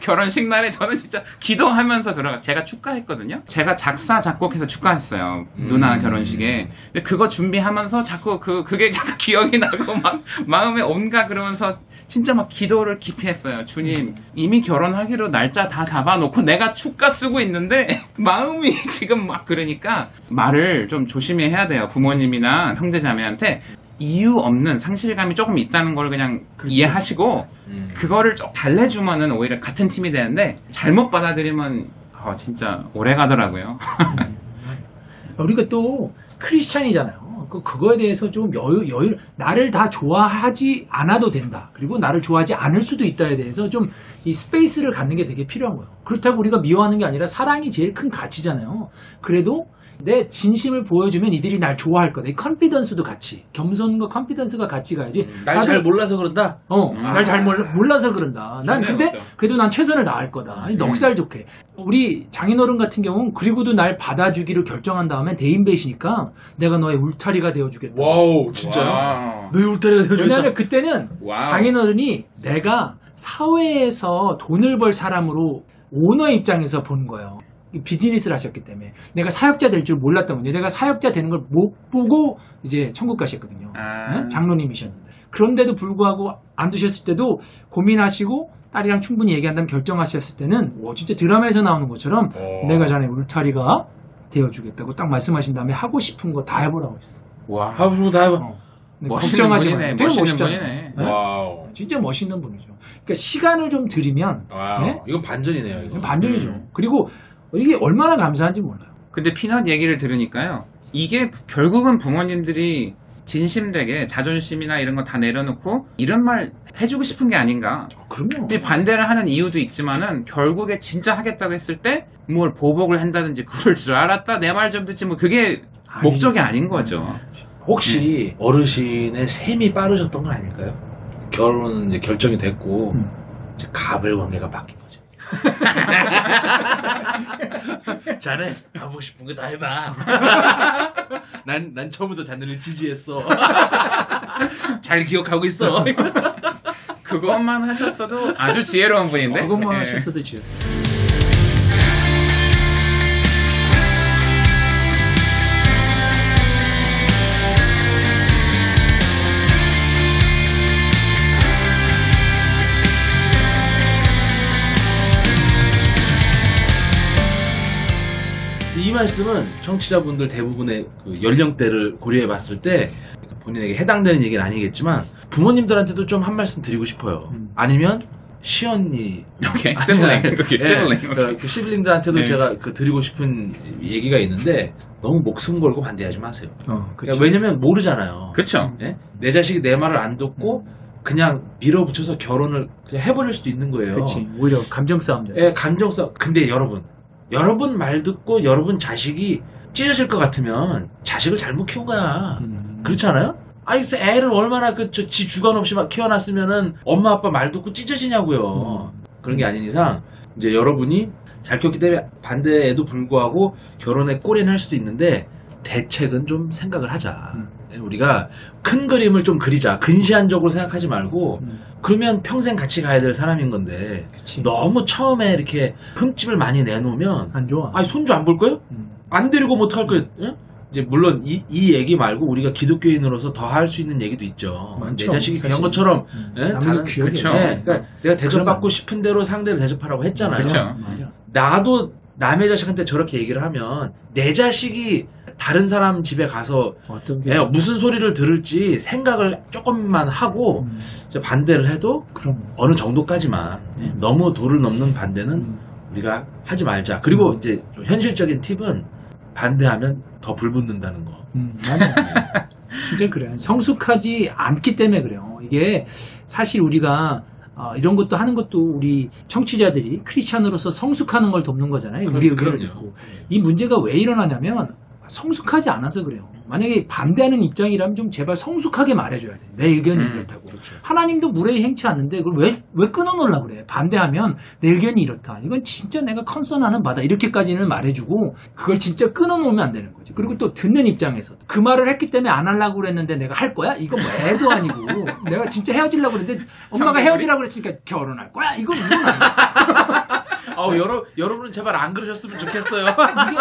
결혼식 날에 저는 진짜 기도하면서 들어가. 제가 축가했거든요. 제가 작사 작곡해서 축가했어요. 누나 음. 결혼식에. 근데 그거 준비하면서 자꾸 그 그게 [LAUGHS] 약간 기억이 나고 막 마음에 온가 그러면서 진짜 막 기도를 깊이 했어요. 주님 이미 결혼하기로 날짜 다 잡아놓고 내가 축가 쓰고 있는데 [LAUGHS] 마음이 지금 막 그러니까 말을 좀 조심히 해야 돼요. 부모님이나 형제자매한테. 이유 없는 상실감이 조금 있다는 걸 그냥 그렇죠. 이해하시고 음. 그거를 좀 달래주면은 오히려 같은 팀이 되는데 잘못 받아들이면 어, 진짜 오래 가더라고요. 우리가 또 크리스찬이잖아요. 그 그거에 대해서 좀 여유 여유 나를 다 좋아하지 않아도 된다. 그리고 나를 좋아하지 않을 수도 있다에 대해서 좀 이 스페이스를 갖는 게 되게 필요한 거예요. 그렇다고 우리가 미워하는 게 아니라 사랑이 제일 큰 가치잖아요. 그래도 내 진심을 보여주면 이들이 날 좋아할 거다. 이 confidence도 같이 겸손과 confidence가 같이 가야지. 날잘 몰라서 그런다. 어, 음. 날 잘 몰라서 그런다. 난 좋네요, 근데 또. 그래도 난 최선을 다할 거다. 아니, 넉살 좋게. 우리 장인어른 같은 경우는 그리고도 날 받아주기로 결정한 다음에 대인배시니까 내가 너의 울타리가 되어주겠다. wow wow. 너희 울타리가 되어줬다. 왜냐하면 그때는 wow. 장인어른이 내가 사회에서 돈을 벌 사람으로 오너 입장에서 본 거예요. 이 비즈니스를 하셨기 때문에 내가 사역자 될 줄 몰랐던 거예요. 내가 사역자 되는 걸 못 보고 이제 천국 가셨거든요. 아. 예? 장로님이셨는데 그런데도 불구하고 안 드셨을 때도 고민하시고 딸이랑 충분히 얘기한다면 결정하셨을 때는 와 진짜 드라마에서 나오는 것처럼 어. 내가 자네 울타리가 되어주겠다고 딱 말씀하신 다음에 하고 싶은 거 다 해보라고 했어. 와. 하고 싶은 거 다 해봐. 어. 걱정하지 분이네. 되게 멋있는 멋있잖아요. 분이네. 예? wow. 진짜 멋있는 분이죠. 그러니까 시간을 좀 들이면 wow. 네? 이건 반전이네요. 이거. 반전이죠. 음. 그리고 이게 얼마나 감사한지 몰라요. 근데 피넛 얘기를 들으니까요. 이게 결국은 부모님들이 진심되게 자존심이나 이런 거 다 내려놓고 이런 말 해주고 싶은 게 아닌가. 그럼요. 근데 반대를 하는 이유도 있지만은 결국에 진짜 하겠다고 했을 때 뭘 보복을 한다든지 그럴 줄 알았다 내 말 좀 듣지 뭐 그게 아니죠. 목적이 아닌 거죠. 혹시 어르신의 셈이 빠르셨던 건 아닐까요? 결혼은 이제 결정이 됐고 음. 이제 갑을 관계가 바뀐 거죠. [LAUGHS] 자네 하고 싶은 거 다 해봐. [LAUGHS] 난, 난 처음부터 자네를 지지했어. [LAUGHS] 잘 기억하고 있어. 그것만 하셨어도 아주 지혜로운 분인데. 그것만 예. 하셨어도 지요. 말씀은 청취자분들 대부분의 그 연령대를 고려해 봤을 때 본인에게 해당되는 얘기는 아니겠지만 부모님들한테도 좀 한 말씀 드리고 싶어요. 음. 아니면 시언니 오케이. 시블링. [LAUGHS] 오케이. 시블링. 그, 그 시블링들한테도 네. 제가 그 드리고 싶은 얘기가 있는데 너무 목숨 걸고 반대하지 마세요. 어. 그러니까 왜냐면 모르잖아요. 그쵸. 예? 내 자식이 내 말을 안 듣고 그냥 밀어붙여서 결혼을 해버릴 수도 있는 거예요. 그치. 오히려 감정 싸움 돼서. 예, 감정싸. 근데 여러분, 여러분 말 듣고 여러분 자식이 찢어질 것 같으면 자식을 잘못 키운 거야. 음. 그렇지 않아요? 아니, 애를 얼마나 그, 저, 지 주관 없이 막 키워놨으면은 엄마 아빠 말 듣고 찢어지냐고요. 그런 게 아닌 이상, 이제 여러분이 잘 키웠기 때문에 반대에도 불구하고 결혼에 꼬리날 수도 있는데 대책은 좀 생각을 하자. 음. 예, 우리가 큰 그림을 좀 그리자. 근시안적으로 생각하지 말고 음. 그러면 평생 같이 가야 될 사람인 건데 그치. 너무 처음에 이렇게 흠집을 많이 내놓으면 안 좋아. 아니 손주 안 볼 거예요? 음. 안 데리고 뭐 어떡할 거예요? 예? 이제 물론 이, 이 얘기 말고 우리가 기독교인으로서 더 할 수 있는 얘기도 있죠. 많죠, 내 자식이. 귀한 것처럼 음. 예? 다른 귀하게. 그쵸. 예, 그러니까 내가 대접받고 싶은 대로 상대를 대접하라고 했잖아요. 그쵸. 맞아. 나도 남의 자식한테 저렇게 얘기를 하면 내 자식이 다른 사람 집에 가서 어떤 게. 예, 무슨 소리를 들을지 생각을 조금만 하고 음. 이제 반대를 해도 그럼. 어느 정도까지만 예, 너무 도를 넘는 반대는 음. 우리가 하지 말자. 그리고 음. 이제 좀 현실적인 팁은 반대하면 더 불붙는다는 거. 음, 맞아. 진짜 그래. 성숙하지 않기 때문에 그래요. 이게 사실 우리가 어, 이런 것도 하는 것도 우리 청취자들이 크리스찬으로서 성숙하는 걸 돕는 거잖아요. 우리 의견을. 듣고. 이 문제가 왜 일어나냐면 성숙하지 않아서 그래요. 만약에 반대하는 입장이라면 좀 제발 성숙하게 말해줘야 돼. 내 의견이 음, 이렇다고. 그렇죠. 하나님도 무례히 행치 않는데 그걸 왜, 왜 끊어놓으려고 그래. 반대하면 내 의견이 이렇다. 이건 진짜 내가 컨선하는 바다. 이렇게까지는 말해주고 그걸 진짜 끊어놓으면 안 되는 거지. 그리고 또 듣는 입장에서도 그 말을 했기 때문에 안 하려고 그랬는데 내가 할 거야? 이건 뭐 애도 아니고 [LAUGHS] 내가 진짜 헤어지려고 그랬는데 엄마가 헤어지라고 그랬으니까 결혼할 거야? 이건 이건 아니야. 어, 여러, 여러분은 제발 안 그러셨으면 좋겠어요. [LAUGHS] 이게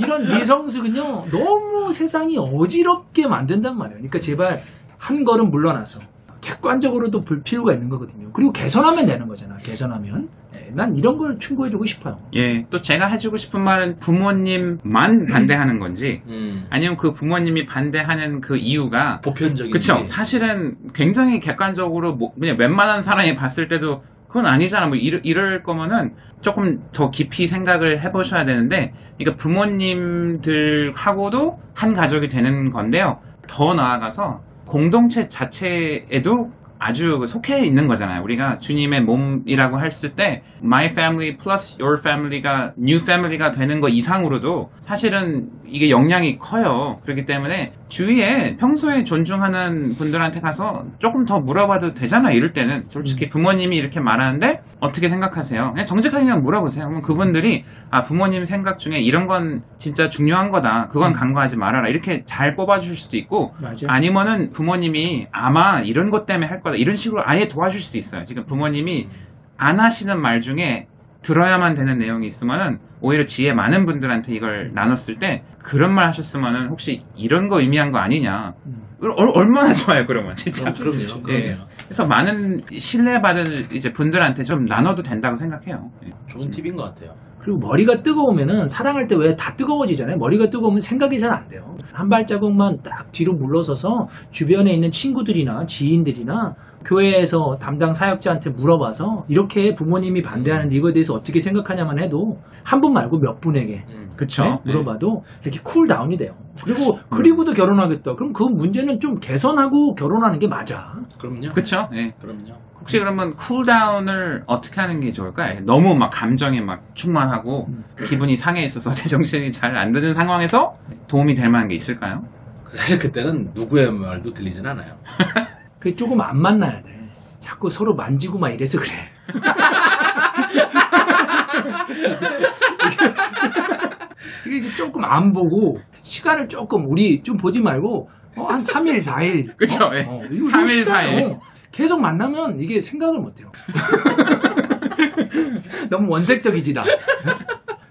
이런 미성숙은요 너무 세상이 어지럽게 만든단 말이에요. 그러니까 제발 한 걸음 물러나서 객관적으로도 볼 필요가 있는 거거든요. 그리고 개선하면 되는 거잖아. 개선하면 예, 난 이런 걸 충고해주고 싶어요. 예, 또 제가 해주고 싶은 말은 부모님만 반대하는 건지 음. 아니면 그 부모님이 반대하는 그 이유가 보편적인. 그쵸. 게. 사실은 굉장히 객관적으로 뭐 그냥 웬만한 사람이 봤을 때도 그건 아니잖아. 뭐 이럴, 이럴 거면은 조금 더 깊이 생각을 해보셔야 되는데, 그러니까 부모님들하고도 한 가족이 되는 건데요. 더 나아가서 공동체 자체에도 아주 속해 있는 거잖아요. 우리가 주님의 몸이라고 했을 때 my family plus your family가 new family가 되는 거 이상으로도 사실은 이게 영향이 커요. 그렇기 때문에 주위에 평소에 존중하는 분들한테 가서 조금 더 물어봐도 되잖아. 이럴 때는 솔직히 부모님이 이렇게 말하는데 어떻게 생각하세요? 그냥 정직하게 그냥 물어보세요. 그러면 그분들이 아 부모님 생각 중에 이런 건 진짜 중요한 거다. 그건 간과하지 말아라. 이렇게 잘 뽑아주실 수도 있고 맞아요. 아니면은 부모님이 아마 이런 것 때문에 할 거다 이런 식으로 아예 도와줄 수도 있어요. 지금 부모님이 안 하시는 말 중에 들어야만 되는 내용이 있으면은 오히려 지혜 많은 분들한테 이걸 나눴을 때 그런 말 하셨으면은 혹시 이런 거 의미한 거 아니냐 음. 얼- 얼마나 좋아요 그러면 진짜 그럼요. 좋죠. 그럼요. 예. 그래서 많은 신뢰받을 이제 분들한테 좀 나눠도 된다고 생각해요 예. 좋은 팁인 것 같아요. 그리고 머리가 뜨거우면은 사랑할 때 왜 다 뜨거워지잖아요. 머리가 뜨거우면 생각이 잘 안 돼요. 한 발자국만 딱 뒤로 물러서서 주변에 있는 친구들이나 지인들이나 교회에서 담당 사역자한테 물어봐서 이렇게 부모님이 반대하는데 이거에 대해서 어떻게 생각하냐만 해도 한 분 말고 몇 분에게 음. 그쵸 네? 물어봐도 이렇게 cool down이 돼요. 그리고 그리고도 결혼하겠다. 그럼 그 문제는 좀 개선하고 결혼하는 게 맞아. 그럼요. 그쵸 예. 그럼요. 혹시 그러면 쿨다운을 어떻게 하는 게 좋을까요? 너무 막 감정에 막 충만하고 음. 기분이 상해 있어서 [LAUGHS] 제 정신이 잘 안 드는 상황에서 도움이 될 만한 게 있을까요? 사실 그때는 누구의 말도 들리진 않아요. [LAUGHS] 그게 조금 안 만나야 돼. 자꾸 서로 만지고 막 이래서 그래. [LAUGHS] 이게 조금 안 보고 시간을 조금 우리 좀 보지 말고 어, 한 3일, 4일. 그쵸, 어, 예. 어, 이거 3일, 시간, 4일. 어, 계속 만나면 이게 생각을 못 해요. [LAUGHS] 너무 원색적이지 나.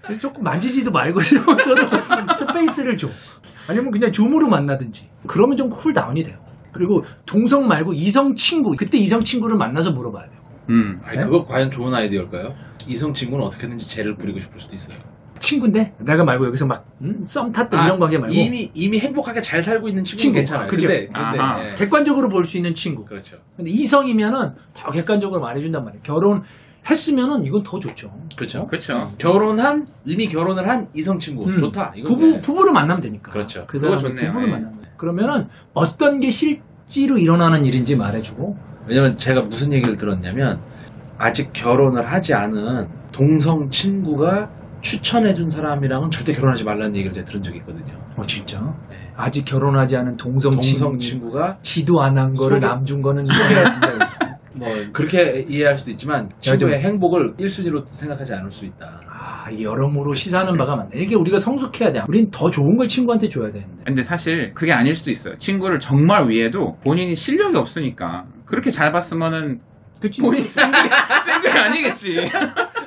그래서 조금 만지지도 말고 [LAUGHS] 서로 space를 줘. 아니면 그냥 Zoom으로 만나든지. 그러면 좀 cool down이 돼요. 그리고 동성 말고 이성 친구. 그때 이성 친구를 만나서 물어봐야 돼요. 음. 아니, 네? 그거 과연 좋은 아이디어일까요? 이성 친구는 어떻게 했는지 죄를 부리고 싶을 수도 있어요. 친구인데 내가 말고 여기서 막 음, 썸 탔던 이런 관계 말고 아, 이미 이미 행복하게 잘 살고 있는 친구는 친구. 괜찮아요. 그죠? 근데, 근데. 예. 객관적으로 볼 수 있는 친구. 그렇죠. 근데 이성이면은 더 객관적으로 말해준단 말이에요. 결혼 했으면은 이건 더 좋죠. 그렇죠. 그쵸. 결혼한 이미 결혼을 한 이성 친구 음. 좋다. 이거 부부 네. 부부를 만나면 되니까. 그렇죠. 그 그거 좋네요. 부부를 예. 만나면 돼. 그러면은 어떤 게 실제로 일어나는 일인지 말해주고. 왜냐면 제가 무슨 얘기를 들었냐면 아직 결혼을 하지 않은 동성 친구가 추천해준 사람이랑은 절대 결혼하지 말라는 얘기를 제가 들은 적이 있거든요. 어 진짜? 네. 아직 결혼하지 않은 동성, 동성 친구 친구가 지도 안 한 거를 소개- 남준 거는 뭐 그렇게 이해할 수도 있지만 친구의 좀- 행복을 1순위로 생각하지 않을 수 있다. 아, 여러모로 시사하는 바가 많네. 이게 우리가 성숙해야 돼. 우린 더 좋은 걸 친구한테 줘야 되는데. 근데 사실 그게 아닐 수도 있어요. 친구를 정말 위해도 본인이 실력이 없으니까 그렇게 잘 봤으면은 그치? 본인이 [LAUGHS] 생글이, 생글이 아니겠지.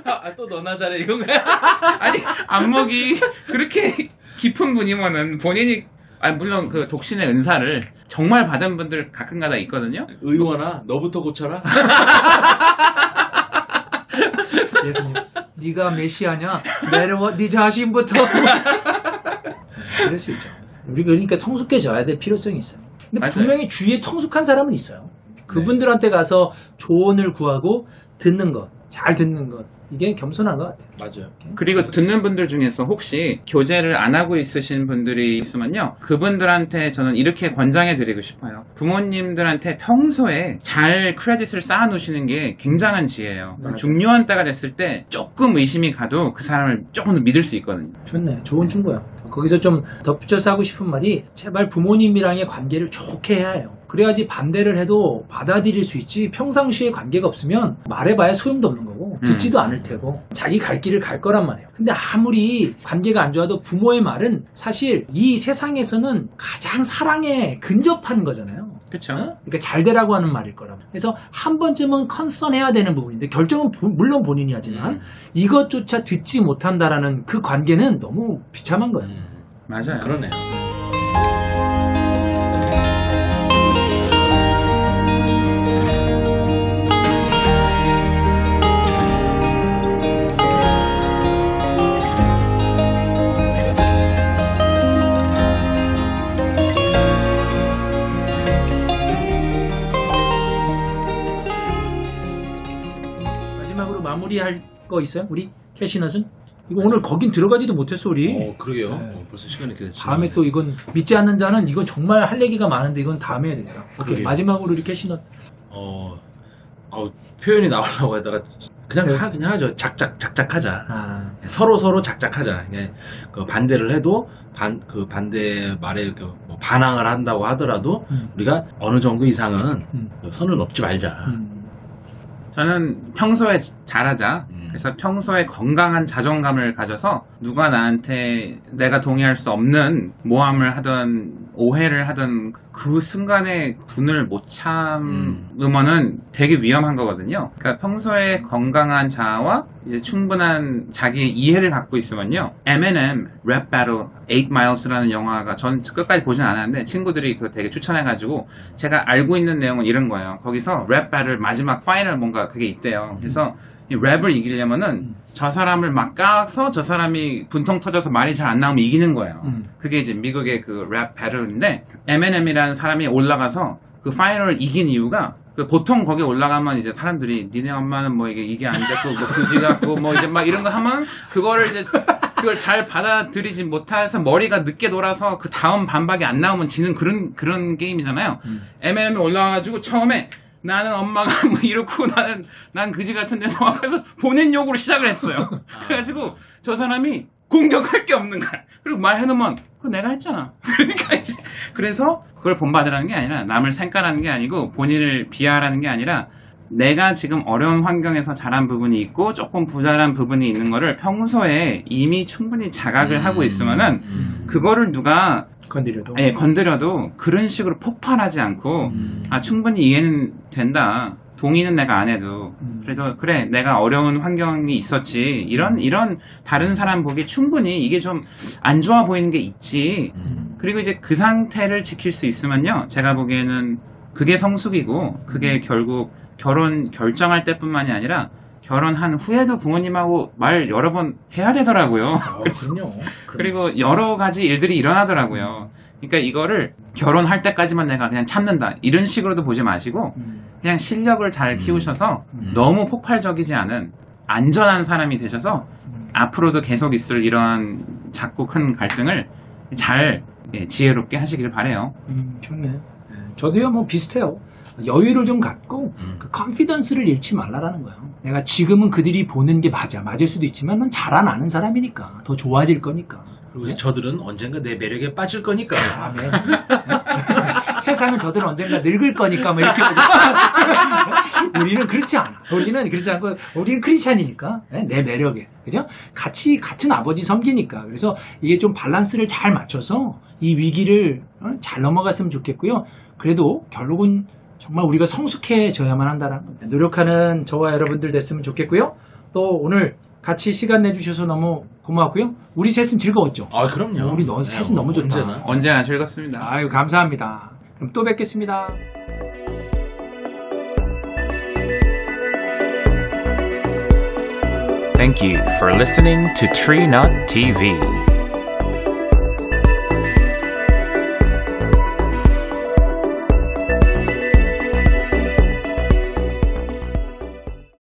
아, 또 너나 잘해 이건가요? [LAUGHS] 아니 안목이 그렇게 깊은 분이면은 본인이 아니 물론 그 독신의 은사를 정말 받은 분들 가끔가다 있거든요. 의원아 너부터 고쳐라. [LAUGHS] 예수님, 네가 메시아냐? 내려와, 네 자신부터. [LAUGHS] 그럴 수 있죠. 우리 그러니까 성숙해져야 될 필요성이 있어요. 근데 맞아요. 분명히 주위에 성숙한 사람은 있어요. 그분들한테 가서 조언을 구하고 듣는 것, 잘 듣는 것, 이게 겸손한 것 같아요. 맞아요. 그리고 듣는 분들 중에서 혹시 교제를 안 하고 있으신 분들이 있으면요. 그분들한테 저는 이렇게 권장해 드리고 싶어요. 부모님들한테 평소에 잘 크레딧을 쌓아 놓으시는 게 굉장한 지혜예요. 맞아요. 중요한 때가 됐을 때 조금 의심이 가도 그 사람을 조금 더 믿을 수 있거든요. 좋네. 좋은 충고야. 거기서 좀 덧붙여서 하고 싶은 말이 제발 부모님이랑의 관계를 좋게 해야 해요. 그래야지 반대를 해도 받아들일 수 있지 평상시에 관계가 없으면 말해봐야 소용도 없는 거고 듣지도 않을 테고 자기 갈 길을 갈 거란 말이에요. 근데 아무리 관계가 안 좋아도 부모의 말은 사실 이 세상에서는 가장 사랑에 근접한 거잖아요. 그렇죠? 그러니까 잘 되라고 하는 말일 거라고. 그래서 한 번쯤은 컨선해야 되는 부분인데 결정은 부- 물론 본인이 하지만 음. 이것조차 듣지 못한다라는 그 관계는 너무 비참한 거예요. 음, 맞아요. 그러네요. 거 있어요? 우리 캐시넛은? 이거 오늘 거긴 들어가지도 못했어 우리. 어, 그러게요. 네. 어, 벌써 시간이 이렇게 됐죠. 다음에 또 이건 믿지 않는 자는 이건 정말 할 얘기가 많은데 이건 다음에 해야 되겠다. 오케이 그러게요. 마지막으로 우리 캐시넛. 어, 아우, 표현이 나오려고 하다가 그냥 네. 하, 그냥 하죠. 작작 작작하자. 아, 서로 서로 작작하자. 이게 그 반대를 해도 반 그 반대 말에 그뭐 반항을 한다고 하더라도 음. 우리가 어느 정도 이상은 음. 그 선을 넘지 말자. 음. 저는 평소에 잘하자. 음. 그래서 평소에 건강한 자존감을 가져서 누가 나한테 내가 동의할 수 없는 모함을 하던 오해를 하던 그 순간에 분을 못 참으면은 되게 위험한 거거든요. 그러니까 평소에 건강한 자아와 이제 충분한 자기의 이해를 갖고 있으면요. M&M Rap Battle 8 Miles라는 영화가 전 끝까지 보진 않았는데 친구들이 그거 되게 추천해가지고 제가 알고 있는 내용은 이런 거예요. 거기서 rap battle 마지막 final 뭔가 그게 있대요. 그래서 이 랩을 이기려면은 저 사람을 막 까서 저 사람이 분통 터져서 말이 잘 안 나오면 이기는 거예요. 음. 그게 이제 미국의 그 rap battle인데 Eminem이라는 사람이 올라가서 그 final을 이긴 이유가 그 보통 거기 올라가면 이제 사람들이 니네 엄마는 뭐 이게 이게 안 됐고 뭐 그지 같고 뭐 이제 막 이런 거 하면 그거를 이제 그걸 잘 받아들이지 못해서 머리가 늦게 돌아서 그 다음 반박이 안 나오면 지는 그런 그런 게임이잖아요. M&M이 올라와가지고 처음에 나는 엄마가 [LAUGHS] 뭐 이렇고 나는 난 그지 같은 데서 와서 본인 욕으로 시작을 했어요. [LAUGHS] 그래가지고 저 사람이 공격할 게 없는 거야. 그리고 말해놓으면 그거 내가 했잖아. [LAUGHS] 그러니까 이제 그래서 그걸 본받으라는 게 아니라 남을 생각하는 게 아니고 본인을 비하하라는 게 아니라 내가 지금 어려운 환경에서 자란 부분이 있고 조금 부자란 부분이 있는 거를 평소에 이미 충분히 자각을 하고 있으면은 음. 그거를 누가 건드려도. 예, 건드려도 그런 식으로 폭발하지 않고 음. 아 충분히 이해는 된다. 동의는 내가 안 해도 음. 그래도 그래 내가 어려운 환경이 있었지 이런 이런 다른 사람 보기 충분히 이게 좀 안 좋아 보이는 게 있지 음. 그리고 이제 그 상태를 지킬 수 있으면요 제가 보기에는 그게 성숙이고 그게 결국 결혼 결정할 때뿐만이 아니라 결혼한 후에도 부모님하고 말 여러 번 해야 되더라고요 [LAUGHS] 어, 그럼요. 그리고 여러 가지 일들이 일어나더라고요. 그러니까 이거를 결혼할 때까지만 내가 그냥 참는다. 이런 식으로도 보지 마시고 음. 그냥 실력을 잘 음. 키우셔서 음. 너무 폭발적이지 않은 안전한 사람이 되셔서 음. 앞으로도 계속 있을 이런 작고 큰 갈등을 잘 예, 지혜롭게 하시길 바래요. 음, 좋네. 예, 저도요, 뭐 비슷해요. 여유를 좀 갖고 음. 그 컨피던스를 잃지 말라라는 거예요. 내가 지금은 그들이 보는 게 맞아. 맞을 수도 있지만 난 자라나는 사람이니까. 더 좋아질 거니까. 그리고 저들은 언젠가 내 매력에 빠질 거니까. 아멘. [LAUGHS] 세상은 저들은 언젠가 늙을 거니까 뭐 이렇게. [LAUGHS] 우리는 그렇지 않아. 우리는 그렇지 않고 우리는 크리스찬이니까 예, 내 매력에 그죠? 같이 같은 아버지 섬기니까 그래서 이게 좀 밸런스를 잘 맞춰서 이 위기를 어, 잘 넘어갔으면 좋겠고요. 그래도 결국은 정말 우리가 성숙해져야만 한다는 겁니다. 노력하는 저와 여러분들 됐으면 좋겠고요. 또 오늘 같이 시간 내주셔서 너무 고마웠고요. 우리 셋은 즐거웠죠. 아, 그럼요. 우리 너- 셋은 너무 좋다. 언제나. 언제나 즐겁습니다. 아유 감사합니다. 그럼 또 뵙겠습니다. Thank you for listening to Tree Nut TV.